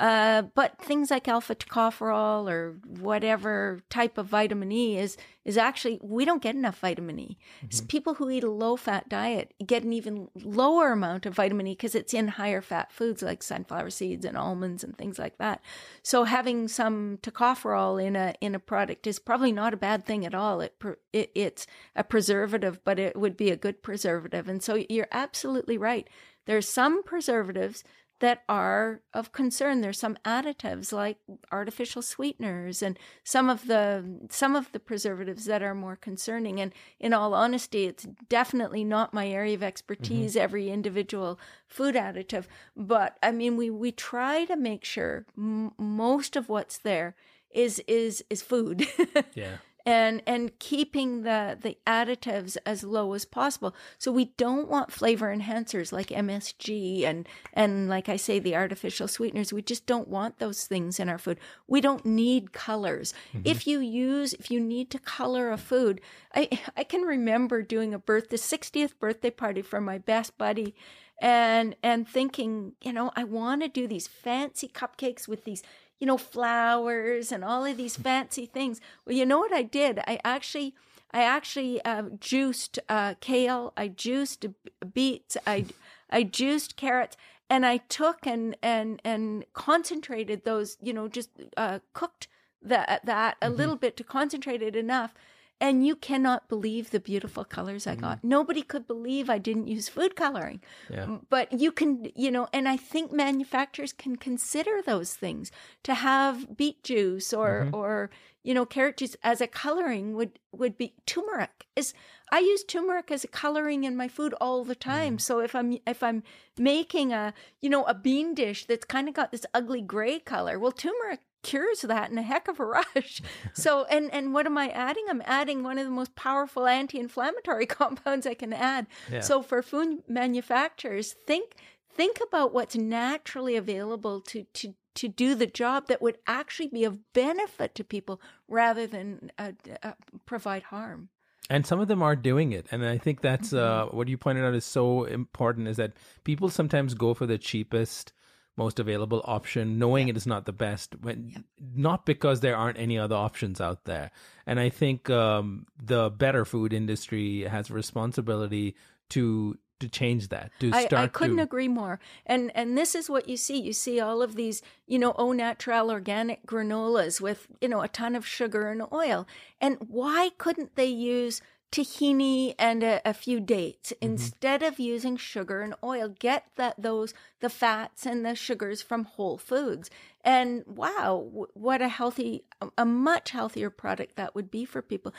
uh, but things like alpha tocopherol or whatever type of vitamin E is is actually we don't get enough vitamin E. Mm-hmm. People who eat a low fat diet get an even lower amount of vitamin E because it's in higher fat foods like sunflower seeds and almonds and things like that. So having some tocopherol in a in a product is probably not a bad thing at all. It, it it's a preservative, but it would be a good preservative. And so you're absolutely right. There's some preservatives that are of concern. There's some additives like artificial sweeteners and some of the some of the preservatives that are more concerning. And in all honesty, it's definitely not my area of expertise. Mm-hmm. Every individual food additive, but I mean, we we try to make sure m- most of what's there is is is food. yeah and and keeping the the additives as low as possible. So we don't want flavor enhancers like MSG and and like I say the artificial sweeteners. We just don't want those things in our food. We don't need colors. Mm-hmm. If you use if you need to color a food, I I can remember doing a birth the 60th birthday party for my best buddy and and thinking, you know, I want to do these fancy cupcakes with these you know, flowers and all of these fancy things. Well, you know what I did? I actually, I actually uh, juiced uh, kale. I juiced beets. I, I juiced carrots, and I took and and and concentrated those. You know, just uh, cooked that that a mm-hmm. little bit to concentrate it enough and you cannot believe the beautiful colors I got. Mm. Nobody could believe I didn't use food coloring. Yeah. But you can, you know, and I think manufacturers can consider those things to have beet juice or, mm-hmm. or, you know, carrot juice as a coloring would would be turmeric. Is I use turmeric as a coloring in my food all the time. Mm. So if I'm if I'm making a you know a bean dish that's kind of got this ugly gray color, well, turmeric cures that in a heck of a rush. so and and what am I adding? I'm adding one of the most powerful anti-inflammatory compounds I can add. Yeah. So for food manufacturers, think think about what's naturally available to to to do the job that would actually be of benefit to people rather than uh, uh, provide harm. And some of them are doing it, and I think that's mm-hmm. uh, what you pointed out is so important. Is that people sometimes go for the cheapest, most available option, knowing yeah. it is not the best, when yeah. not because there aren't any other options out there. And I think um, the better food industry has a responsibility to to change that to start I, I couldn't to... agree more. And and this is what you see. You see all of these you know au natural organic granolas with you know a ton of sugar and oil. And why couldn't they use tahini and a, a few dates. Mm-hmm. instead of using sugar and oil get that those the fats and the sugars from whole foods. And wow w- what a healthy a much healthier product that would be for people.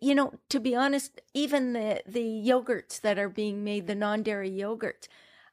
You know to be honest even the the yogurts that are being made the non-dairy yogurts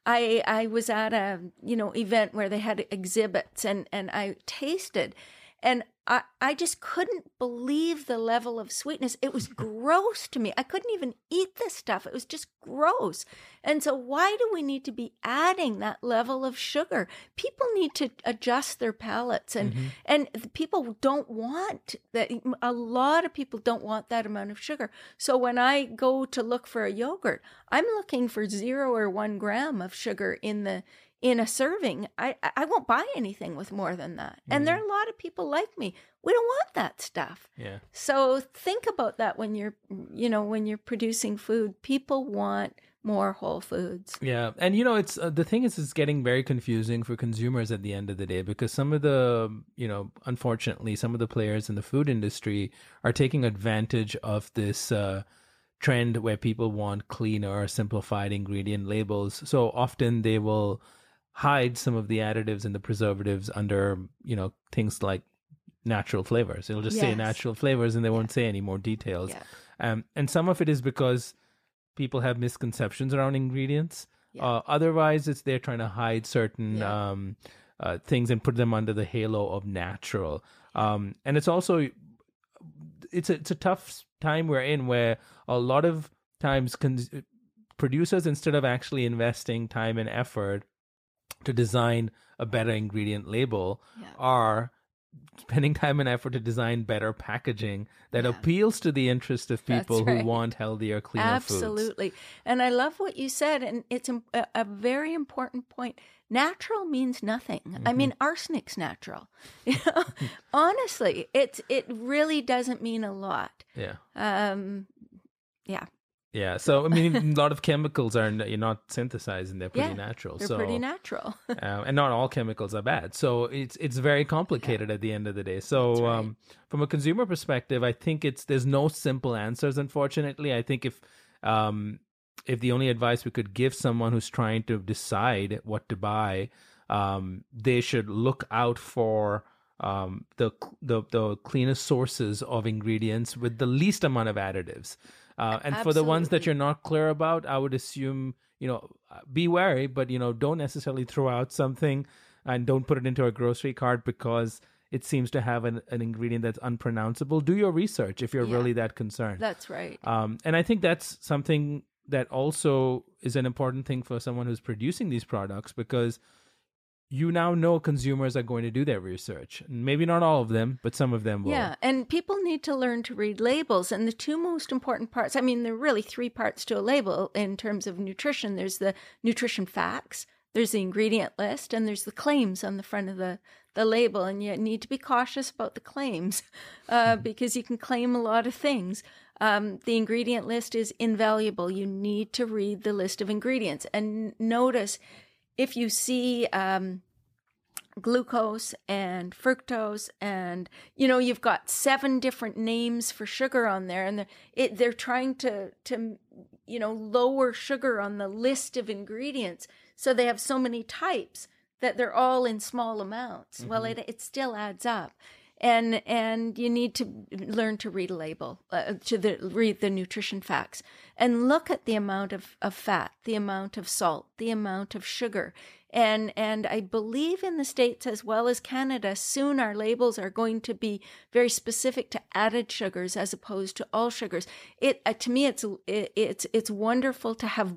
i i was at a you know event where they had exhibits and and i tasted. And I, I just couldn't believe the level of sweetness. It was gross to me. I couldn't even eat this stuff. It was just gross. And so, why do we need to be adding that level of sugar? People need to adjust their palates, and mm-hmm. and people don't want that. A lot of people don't want that amount of sugar. So when I go to look for a yogurt, I'm looking for zero or one gram of sugar in the in a serving, I I won't buy anything with more than that. Mm-hmm. And there are a lot of people like me. We don't want that stuff. Yeah. So think about that when you're you know when you're producing food. People want more whole foods. Yeah, and you know it's uh, the thing is it's getting very confusing for consumers at the end of the day because some of the you know unfortunately some of the players in the food industry are taking advantage of this. Uh, trend where people want cleaner simplified ingredient labels so often they will hide some of the additives and the preservatives under you know things like natural flavors. It'll just yes. say natural flavors and they won't say any more details. Yeah. um, and some of it is because people have misconceptions around ingredients. Yeah. uh, otherwise it's they're trying to hide certain um, uh, things and put them under the halo of natural. Um, and it's also it's a, it's a tough time we're in where a lot of times producers instead of actually investing time and effort to design a better ingredient label yeah. are spending time and effort to design better packaging that yeah. appeals to the interest of people right. who want healthier, cleaner food. Absolutely. Foods. And I love what you said, and it's a, a very important point. Natural means nothing. Mm-hmm. I mean, arsenic's natural. You know, Honestly, it's it really doesn't mean a lot. Yeah. Um, yeah. Yeah, so I mean, a lot of chemicals are you're not synthesized and they're pretty yeah, natural. They're so, pretty natural, uh, and not all chemicals are bad. So it's it's very complicated yeah. at the end of the day. So right. um, from a consumer perspective, I think it's there's no simple answers. Unfortunately, I think if um, if the only advice we could give someone who's trying to decide what to buy, um, they should look out for um, the the the cleanest sources of ingredients with the least amount of additives. Uh, and Absolutely. for the ones that you're not clear about, I would assume you know be wary, but you know don't necessarily throw out something and don't put it into a grocery cart because it seems to have an, an ingredient that's unpronounceable. Do your research if you're yeah, really that concerned. That's right. Um, and I think that's something that also is an important thing for someone who's producing these products because you now know consumers are going to do their research. Maybe not all of them, but some of them will. Yeah, and people need to learn to read labels. And the two most important parts I mean, there are really three parts to a label in terms of nutrition there's the nutrition facts, there's the ingredient list, and there's the claims on the front of the, the label. And you need to be cautious about the claims uh, mm-hmm. because you can claim a lot of things. Um, the ingredient list is invaluable. You need to read the list of ingredients and notice if you see um, glucose and fructose and you know you've got seven different names for sugar on there and they're, it, they're trying to to you know lower sugar on the list of ingredients. So they have so many types that they're all in small amounts. Mm-hmm. well it, it still adds up and and you need to learn to read a label uh, to the read the nutrition facts. And look at the amount of, of fat the amount of salt the amount of sugar and and I believe in the states as well as Canada soon our labels are going to be very specific to added sugars as opposed to all sugars it uh, to me it's it, it's it's wonderful to have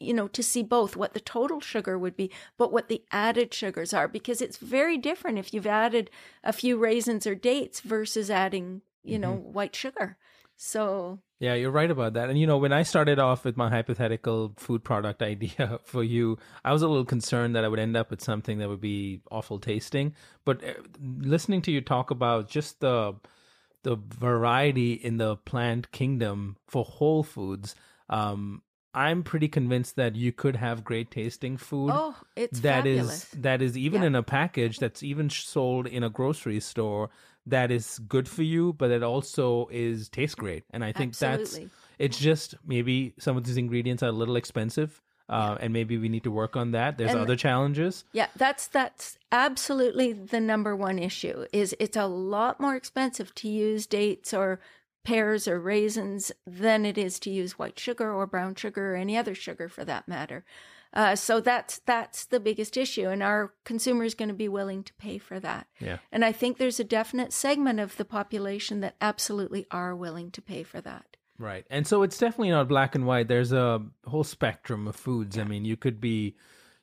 you know to see both what the total sugar would be but what the added sugars are because it's very different if you've added a few raisins or dates versus adding you know mm-hmm. white sugar so yeah, you're right about that. And you know, when I started off with my hypothetical food product idea for you, I was a little concerned that I would end up with something that would be awful tasting. But uh, listening to you talk about just the the variety in the plant kingdom for whole foods, um, I'm pretty convinced that you could have great tasting food. Oh, it's that is that is even yeah. in a package that's even sold in a grocery store that is good for you, but it also is tastes great. And I think Absolutely. that's it's just maybe some of these ingredients are a little expensive. Uh, yeah. and maybe we need to work on that. There's and, other challenges. Yeah, that's that's absolutely the number one issue. Is it's a lot more expensive to use dates or pears or raisins than it is to use white sugar or brown sugar or any other sugar for that matter. Uh, so that's that's the biggest issue, and our consumer is going to be willing to pay for that. Yeah. And I think there's a definite segment of the population that absolutely are willing to pay for that. Right, and so it's definitely not black and white. There's a whole spectrum of foods. Yeah. I mean, you could be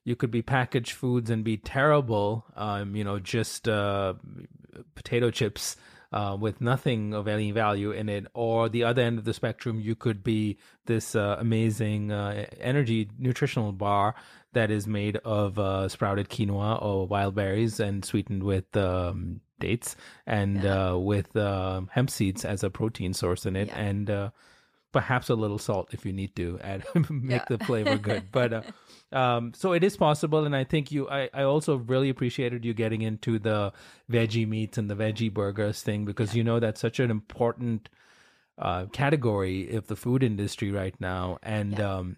you could be packaged foods and be terrible. Um, you know, just uh, potato chips uh, with nothing of any value in it, or the other end of the spectrum, you could be this uh, amazing uh, energy nutritional bar that is made of uh, sprouted quinoa or wild berries and sweetened with um, dates and yeah. Uh, with um, hemp seeds as a protein source in it, yeah. and uh, perhaps a little salt if you need to add make yeah. the flavor good. But um, so it is possible, and I think you. I, I also really appreciated you getting into the veggie meats and the veggie burgers thing because you know that's such an important uh, category of the food industry right now, and yeah. um,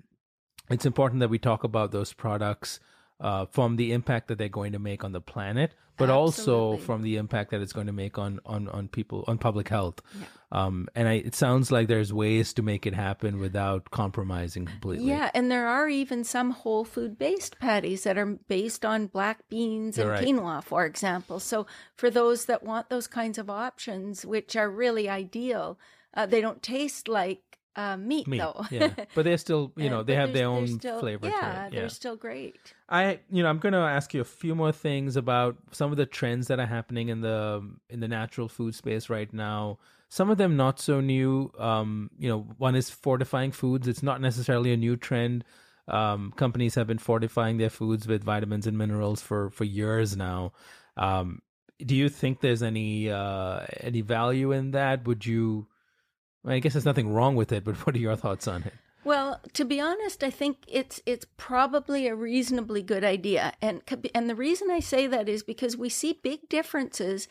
it's important that we talk about those products uh, from the impact that they're going to make on the planet, but Absolutely. also from the impact that it's going to make on on on people on public health. Yeah. Um, and I, it sounds like there's ways to make it happen without compromising completely. Yeah, and there are even some whole food based patties that are based on black beans and right. quinoa, for example. So for those that want those kinds of options, which are really ideal, uh, they don't taste like uh, meat, meat, though. yeah, but they're still, you know, they have their own still, flavor. Yeah, yeah, they're still great. I, you know, I'm going to ask you a few more things about some of the trends that are happening in the in the natural food space right now. Some of them not so new. Um, you know, one is fortifying foods. It's not necessarily a new trend. Um, companies have been fortifying their foods with vitamins and minerals for for years now. Um, do you think there's any uh, any value in that? Would you I guess there's nothing wrong with it, but what are your thoughts on it? Well, to be honest, I think it's it's probably a reasonably good idea, and and the reason I say that is because we see big differences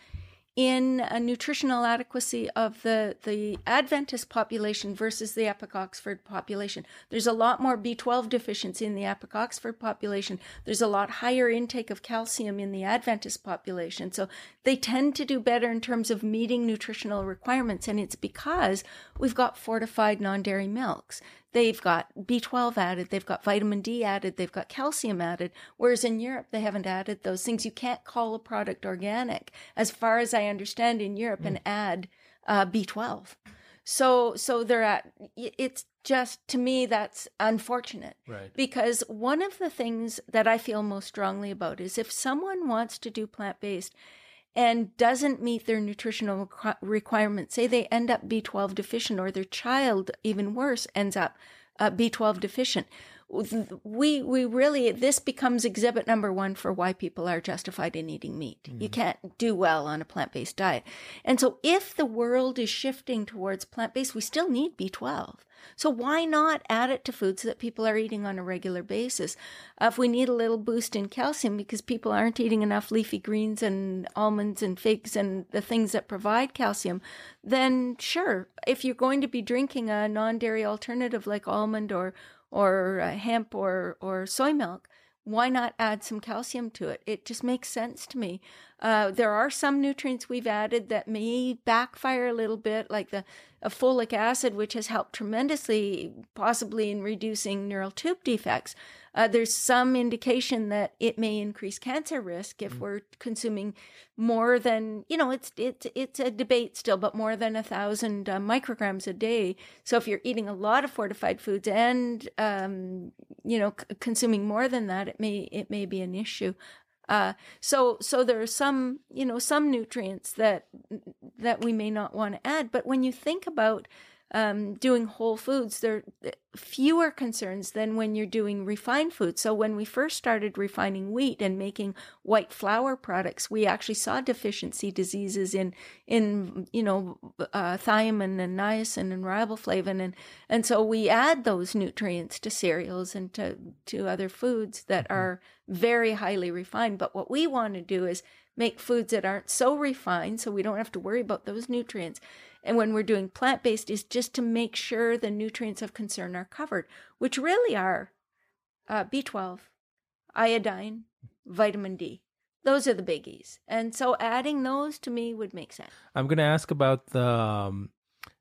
in nutritional adequacy of the, the Adventist population versus the Epic Oxford population. There's a lot more B12 deficiency in the Epic Oxford population. There's a lot higher intake of calcium in the Adventist population. So they tend to do better in terms of meeting nutritional requirements. And it's because we've got fortified non dairy milks. They've got B12 added, they've got vitamin D added, they've got calcium added. Whereas in Europe, they haven't added those things. You can't call a product organic, as far as I understand, in Europe, mm. and add uh, B12. So, so they're at. It's just to me that's unfortunate, right? Because one of the things that I feel most strongly about is if someone wants to do plant based and doesn't meet their nutritional requirements, say they end up B12 deficient or their child, even worse, ends up uh, B12 deficient, we we really this becomes exhibit number one for why people are justified in eating meat. Mm-hmm. You can't do well on a plant based diet, and so if the world is shifting towards plant based, we still need B twelve. So why not add it to foods that people are eating on a regular basis? Uh, if we need a little boost in calcium because people aren't eating enough leafy greens and almonds and figs and the things that provide calcium, then sure. If you're going to be drinking a non dairy alternative like almond or or uh, hemp or, or soy milk, why not add some calcium to it? It just makes sense to me. Uh, there are some nutrients we've added that may backfire a little bit, like the folic acid, which has helped tremendously, possibly in reducing neural tube defects. Uh, there's some indication that it may increase cancer risk if mm. we're consuming more than you know. It's it's it's a debate still, but more than a thousand uh, micrograms a day. So if you're eating a lot of fortified foods and um, you know c- consuming more than that, it may it may be an issue. Uh, so so there are some you know some nutrients that that we may not want to add, but when you think about um, doing whole foods, there are fewer concerns than when you're doing refined foods. So when we first started refining wheat and making white flour products, we actually saw deficiency diseases in in you know uh, thiamine and niacin and riboflavin, and and so we add those nutrients to cereals and to to other foods that mm-hmm. are very highly refined. But what we want to do is make foods that aren't so refined, so we don't have to worry about those nutrients and when we're doing plant based is just to make sure the nutrients of concern are covered, which really are uh, B12, iodine, vitamin D. Those are the biggies. And so adding those to me would make sense. I'm going to ask about the um,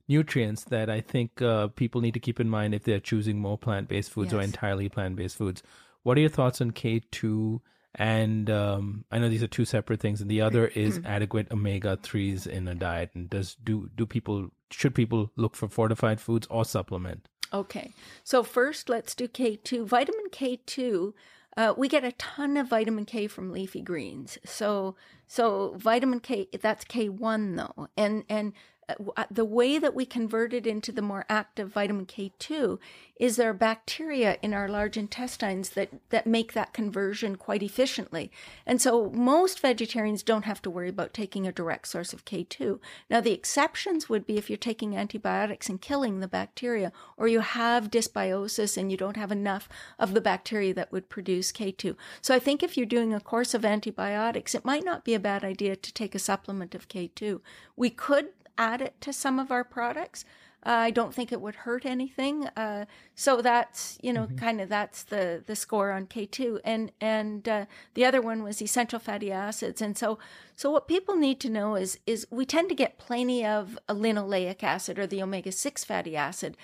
nutrients that I think uh, people need to keep in mind if they're choosing more plant based foods yes. or entirely plant based foods. What are your thoughts on K2 and um, I know these are two separate things, and the other is mm-hmm. adequate omega threes in a diet. And does do do people should people look for fortified foods or supplement? Okay, so first let's do K two. Vitamin K two. Uh, we get a ton of vitamin K from leafy greens. So so vitamin K that's K one though, and and Uh, uh, the way that we convert it into the more active vitamin K2 is there are bacteria in our large intestines that, that make that conversion quite efficiently. And so most vegetarians don't have to worry about taking a direct source of K2. Now, the exceptions would be if you're taking antibiotics and killing the bacteria, or you have dysbiosis and you don't have enough of the bacteria that would produce K2. So I think if you're doing a course of antibiotics, it might not be a bad idea to take a supplement of K2. We could add it to some of our products. Uh, I don't think it would hurt anything. Uh, so that's you know mm-hmm. kind of that's the the score on K two and and uh, the other one was essential fatty acids. And so so what people need to know is is we tend to get plenty of linoleic acid or the omega six fatty acid.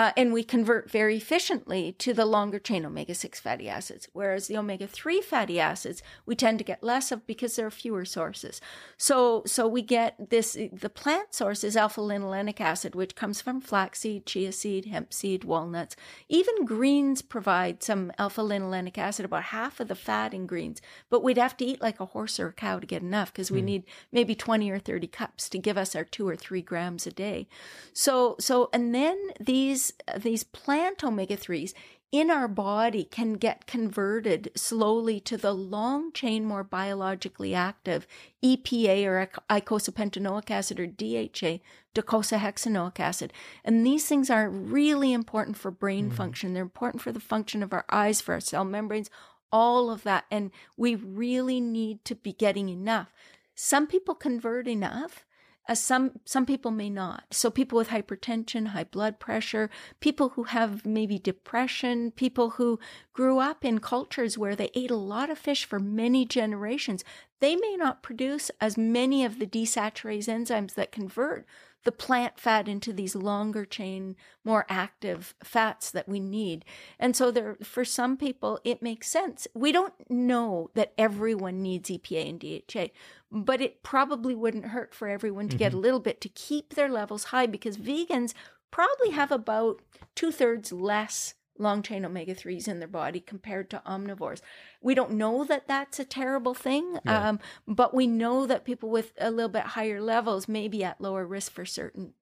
Uh, and we convert very efficiently to the longer chain omega 6 fatty acids. Whereas the omega 3 fatty acids, we tend to get less of because there are fewer sources. So, so we get this the plant source is alpha linolenic acid, which comes from flaxseed, chia seed, hemp seed, walnuts. Even greens provide some alpha linolenic acid, about half of the fat in greens. But we'd have to eat like a horse or a cow to get enough because we mm. need maybe 20 or 30 cups to give us our two or three grams a day. So, so, and then these these these plant omega 3s in our body can get converted slowly to the long chain more biologically active EPA or eicosapentaenoic acid or DHA docosahexaenoic acid. And these things are really important for brain mm-hmm. function. They're important for the function of our eyes for our cell membranes all of that. And we really need to be getting enough. Some people convert enough uh, some some people may not. So people with hypertension, high blood pressure, people who have maybe depression, people who grew up in cultures where they ate a lot of fish for many generations, they may not produce as many of the desaturase enzymes that convert the plant fat into these longer chain, more active fats that we need. And so there for some people it makes sense. We don't know that everyone needs EPA and DHA, but it probably wouldn't hurt for everyone to mm-hmm. get a little bit to keep their levels high because vegans probably have about two thirds less long chain omega 3s in their body compared to omnivores. We don't know that that's a terrible thing, yeah. um, but we know that people with a little bit higher levels may be at lower risk for certain.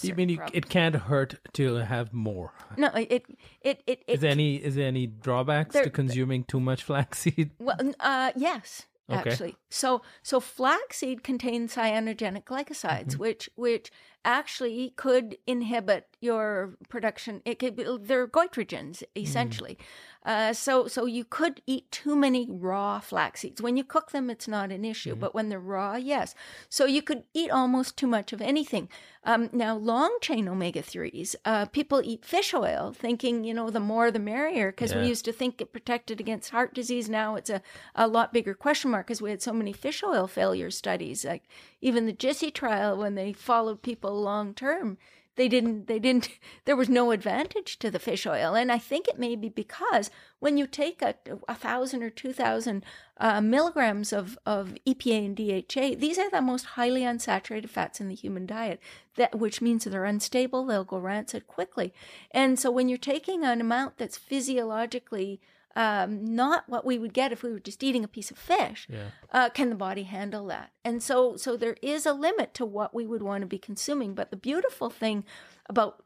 You mean you, it can't hurt to have more? No, it it it. it is there any is there any drawbacks there, to consuming too much flaxseed? Well, uh, yes, okay. actually. So so flaxseed contains cyanogenic glycosides, mm-hmm. which which actually could inhibit your production. It could be, they're goitrogens essentially. Mm. Uh, so so you could eat too many raw flax seeds. When you cook them, it's not an issue, mm-hmm. but when they're raw, yes. So you could eat almost too much of anything. Um, now, long chain omega 3s, uh, people eat fish oil thinking, you know, the more the merrier, because yeah. we used to think it protected against heart disease. Now it's a, a lot bigger question mark because we had so many fish oil failure studies. Like even the GISSI trial, when they followed people long term, they didn't they didn't there was no advantage to the fish oil. And i think it may be because when you take a, a thousand or two thousand uh, milligrams of, of epa and dha these are the most highly unsaturated fats in the human diet. That which means they're unstable they'll go rancid quickly. And so when you're taking an amount that's physiologically um, not what we would get if we were just eating a piece of fish. Yeah. Uh, can the body handle that? And so, so there is a limit to what we would want to be consuming. But the beautiful thing about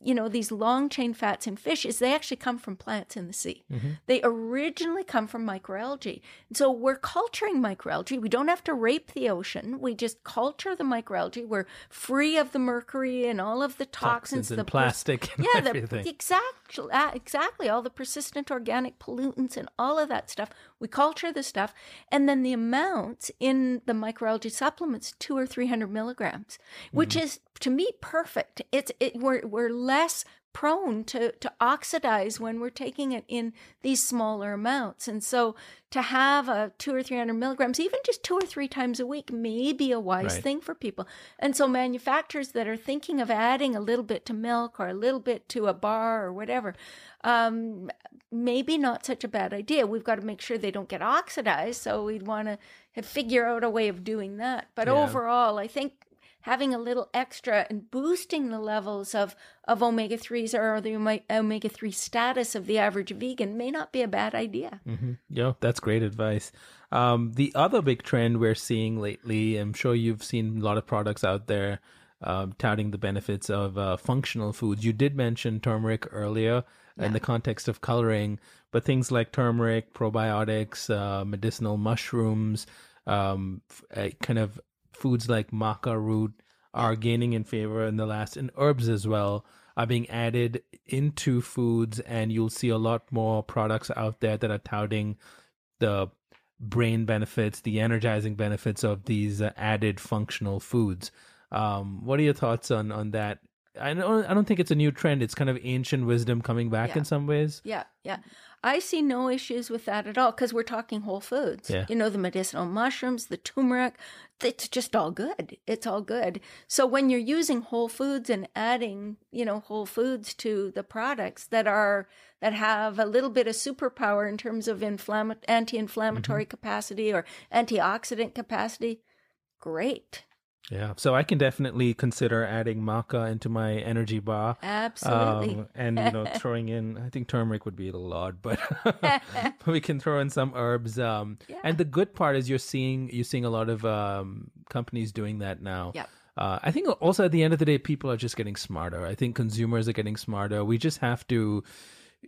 you know, these long chain fats in fish is they actually come from plants in the sea. Mm-hmm. They originally come from microalgae. And so we're culturing microalgae. We don't have to rape the ocean. We just culture the microalgae. We're free of the mercury and all of the toxins, toxins and the plastic, and yeah, everything. The, exactly, uh, exactly, all the persistent organic pollutants and all of that stuff. We culture the stuff, and then the amounts in the microalgae supplements two or three hundred milligrams, which mm-hmm. is to me perfect. It's it we're we're less prone to to oxidize when we're taking it in these smaller amounts, and so to have a two or three hundred milligrams, even just two or three times a week, may be a wise right. thing for people. And so manufacturers that are thinking of adding a little bit to milk or a little bit to a bar or whatever, um, maybe not such a bad idea. We've got to make sure they don't get oxidized, so we'd want to figure out a way of doing that. But yeah. overall, I think having a little extra and boosting the levels of, of omega 3s or the omega 3 status of the average vegan may not be a bad idea. Mm-hmm. Yeah, that's great advice. Um, the other big trend we're seeing lately, I'm sure you've seen a lot of products out there uh, touting the benefits of uh, functional foods. You did mention turmeric earlier yeah. in the context of coloring, but things like turmeric, probiotics, uh, medicinal mushrooms, um, kind of foods like maca root are gaining in favor in the last, and herbs as well are being added into foods, and you'll see a lot more products out there that are touting the brain benefits, the energizing benefits of these uh, added functional foods. Um, what are your thoughts on on that? I don't I don't think it's a new trend. It's kind of ancient wisdom coming back yeah. in some ways. Yeah, yeah. I see no issues with that at all because we're talking whole foods. Yeah. You know, the medicinal mushrooms, the turmeric, it's just all good. It's all good. So when you're using whole foods and adding, you know, whole foods to the products that are that have a little bit of superpower in terms of inflamm- anti-inflammatory mm-hmm. capacity or antioxidant capacity, great. Yeah, so I can definitely consider adding maca into my energy bar. Absolutely. Um, and you know, throwing in I think turmeric would be a lot, but we can throw in some herbs. Um, yeah. and the good part is you're seeing you're seeing a lot of um, companies doing that now. Yeah. Uh, I think also at the end of the day, people are just getting smarter. I think consumers are getting smarter. We just have to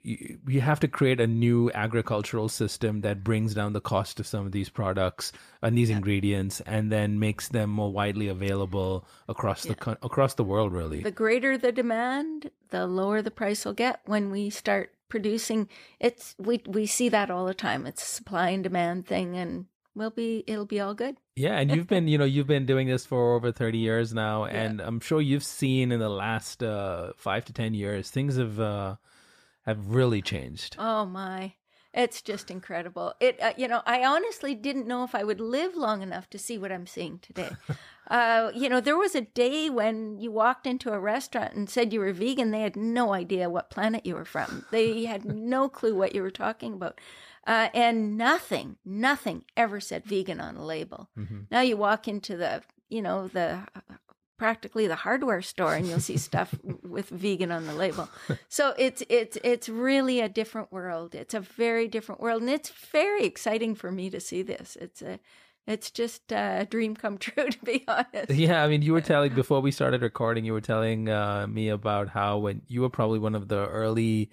you have to create a new agricultural system that brings down the cost of some of these products and these yeah. ingredients and then makes them more widely available across yeah. the across the world really the greater the demand the lower the price will get when we start producing it's we we see that all the time it's a supply and demand thing and we'll be it'll be all good yeah and you've been you know you've been doing this for over 30 years now and yeah. i'm sure you've seen in the last uh, five to ten years things have uh, have really changed. Oh my. It's just incredible. It, uh, you know, I honestly didn't know if I would live long enough to see what I'm seeing today. uh, you know, there was a day when you walked into a restaurant and said you were vegan. They had no idea what planet you were from. They had no clue what you were talking about. Uh, and nothing, nothing ever said vegan on a label. Mm-hmm. Now you walk into the, you know, the practically the hardware store and you'll see stuff with vegan on the label. So it's it's it's really a different world. It's a very different world and it's very exciting for me to see this. It's a it's just a dream come true to be honest. Yeah, I mean you were telling before we started recording you were telling uh, me about how when you were probably one of the early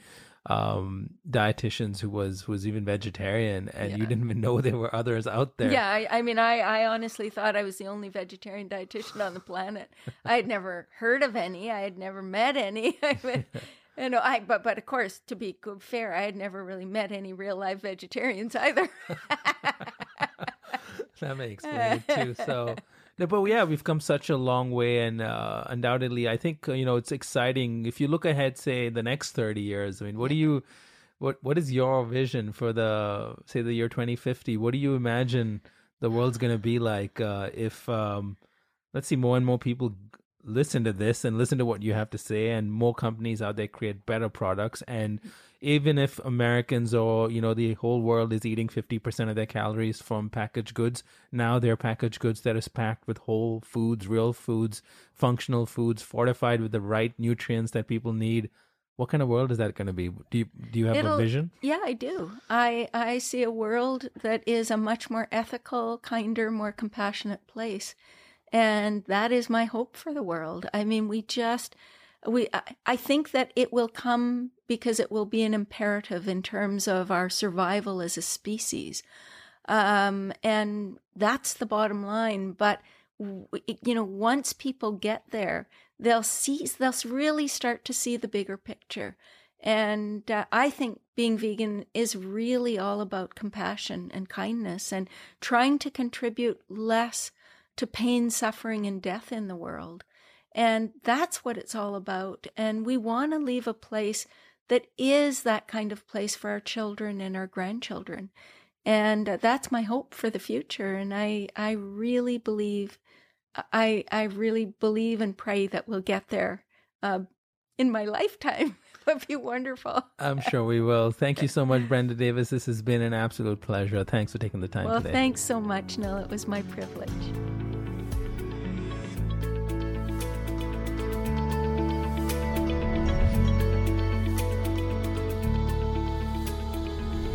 um, dietitians who was was even vegetarian, and Yeah. you didn't even know there were others out there. Yeah, I, I mean, I, I honestly thought I was the only vegetarian dietitian on the planet. I had never heard of any. I had never met any. I mean, you know, I but but of course, to be good fair, I had never really met any real life vegetarians either. that may explain it too. So, but yeah, we've come such a long way, and uh, undoubtedly, I think uh, you know it's exciting. If you look ahead, say the next thirty years, I mean, what do you, what what is your vision for the say the year twenty fifty? What do you imagine the world's going to be like uh, if um, let's see more and more people listen to this and listen to what you have to say, and more companies out there create better products and even if Americans or you know the whole world is eating 50% of their calories from packaged goods, now they're packaged goods that is packed with whole foods, real foods, functional foods, fortified with the right nutrients that people need. What kind of world is that going to be? Do you do you have a It'll- vision? Yeah, I do. I I see a world that is a much more ethical, kinder, more compassionate place. And that is my hope for the world. I mean, we just we I, think that it will come because it will be an imperative in terms of our survival as a species. Um and that's the bottom line, but you know, once people get there, they'll see they'll really start to see the bigger picture. And uh, I think being vegan is really all about compassion and kindness and trying to contribute less to pain, suffering, and death in the world. And that's what it's all about. And we want to leave a place that is that kind of place for our children and our grandchildren. And uh, that's my hope for the future. And I, I really believe, I, I really believe and pray that we'll get there uh, in my lifetime. It'd be wonderful. I'm sure we will. Thank you so much, Brenda Davis. This has been an absolute pleasure. Thanks for taking the time Well, today. thanks so much, Nil. It was my privilege.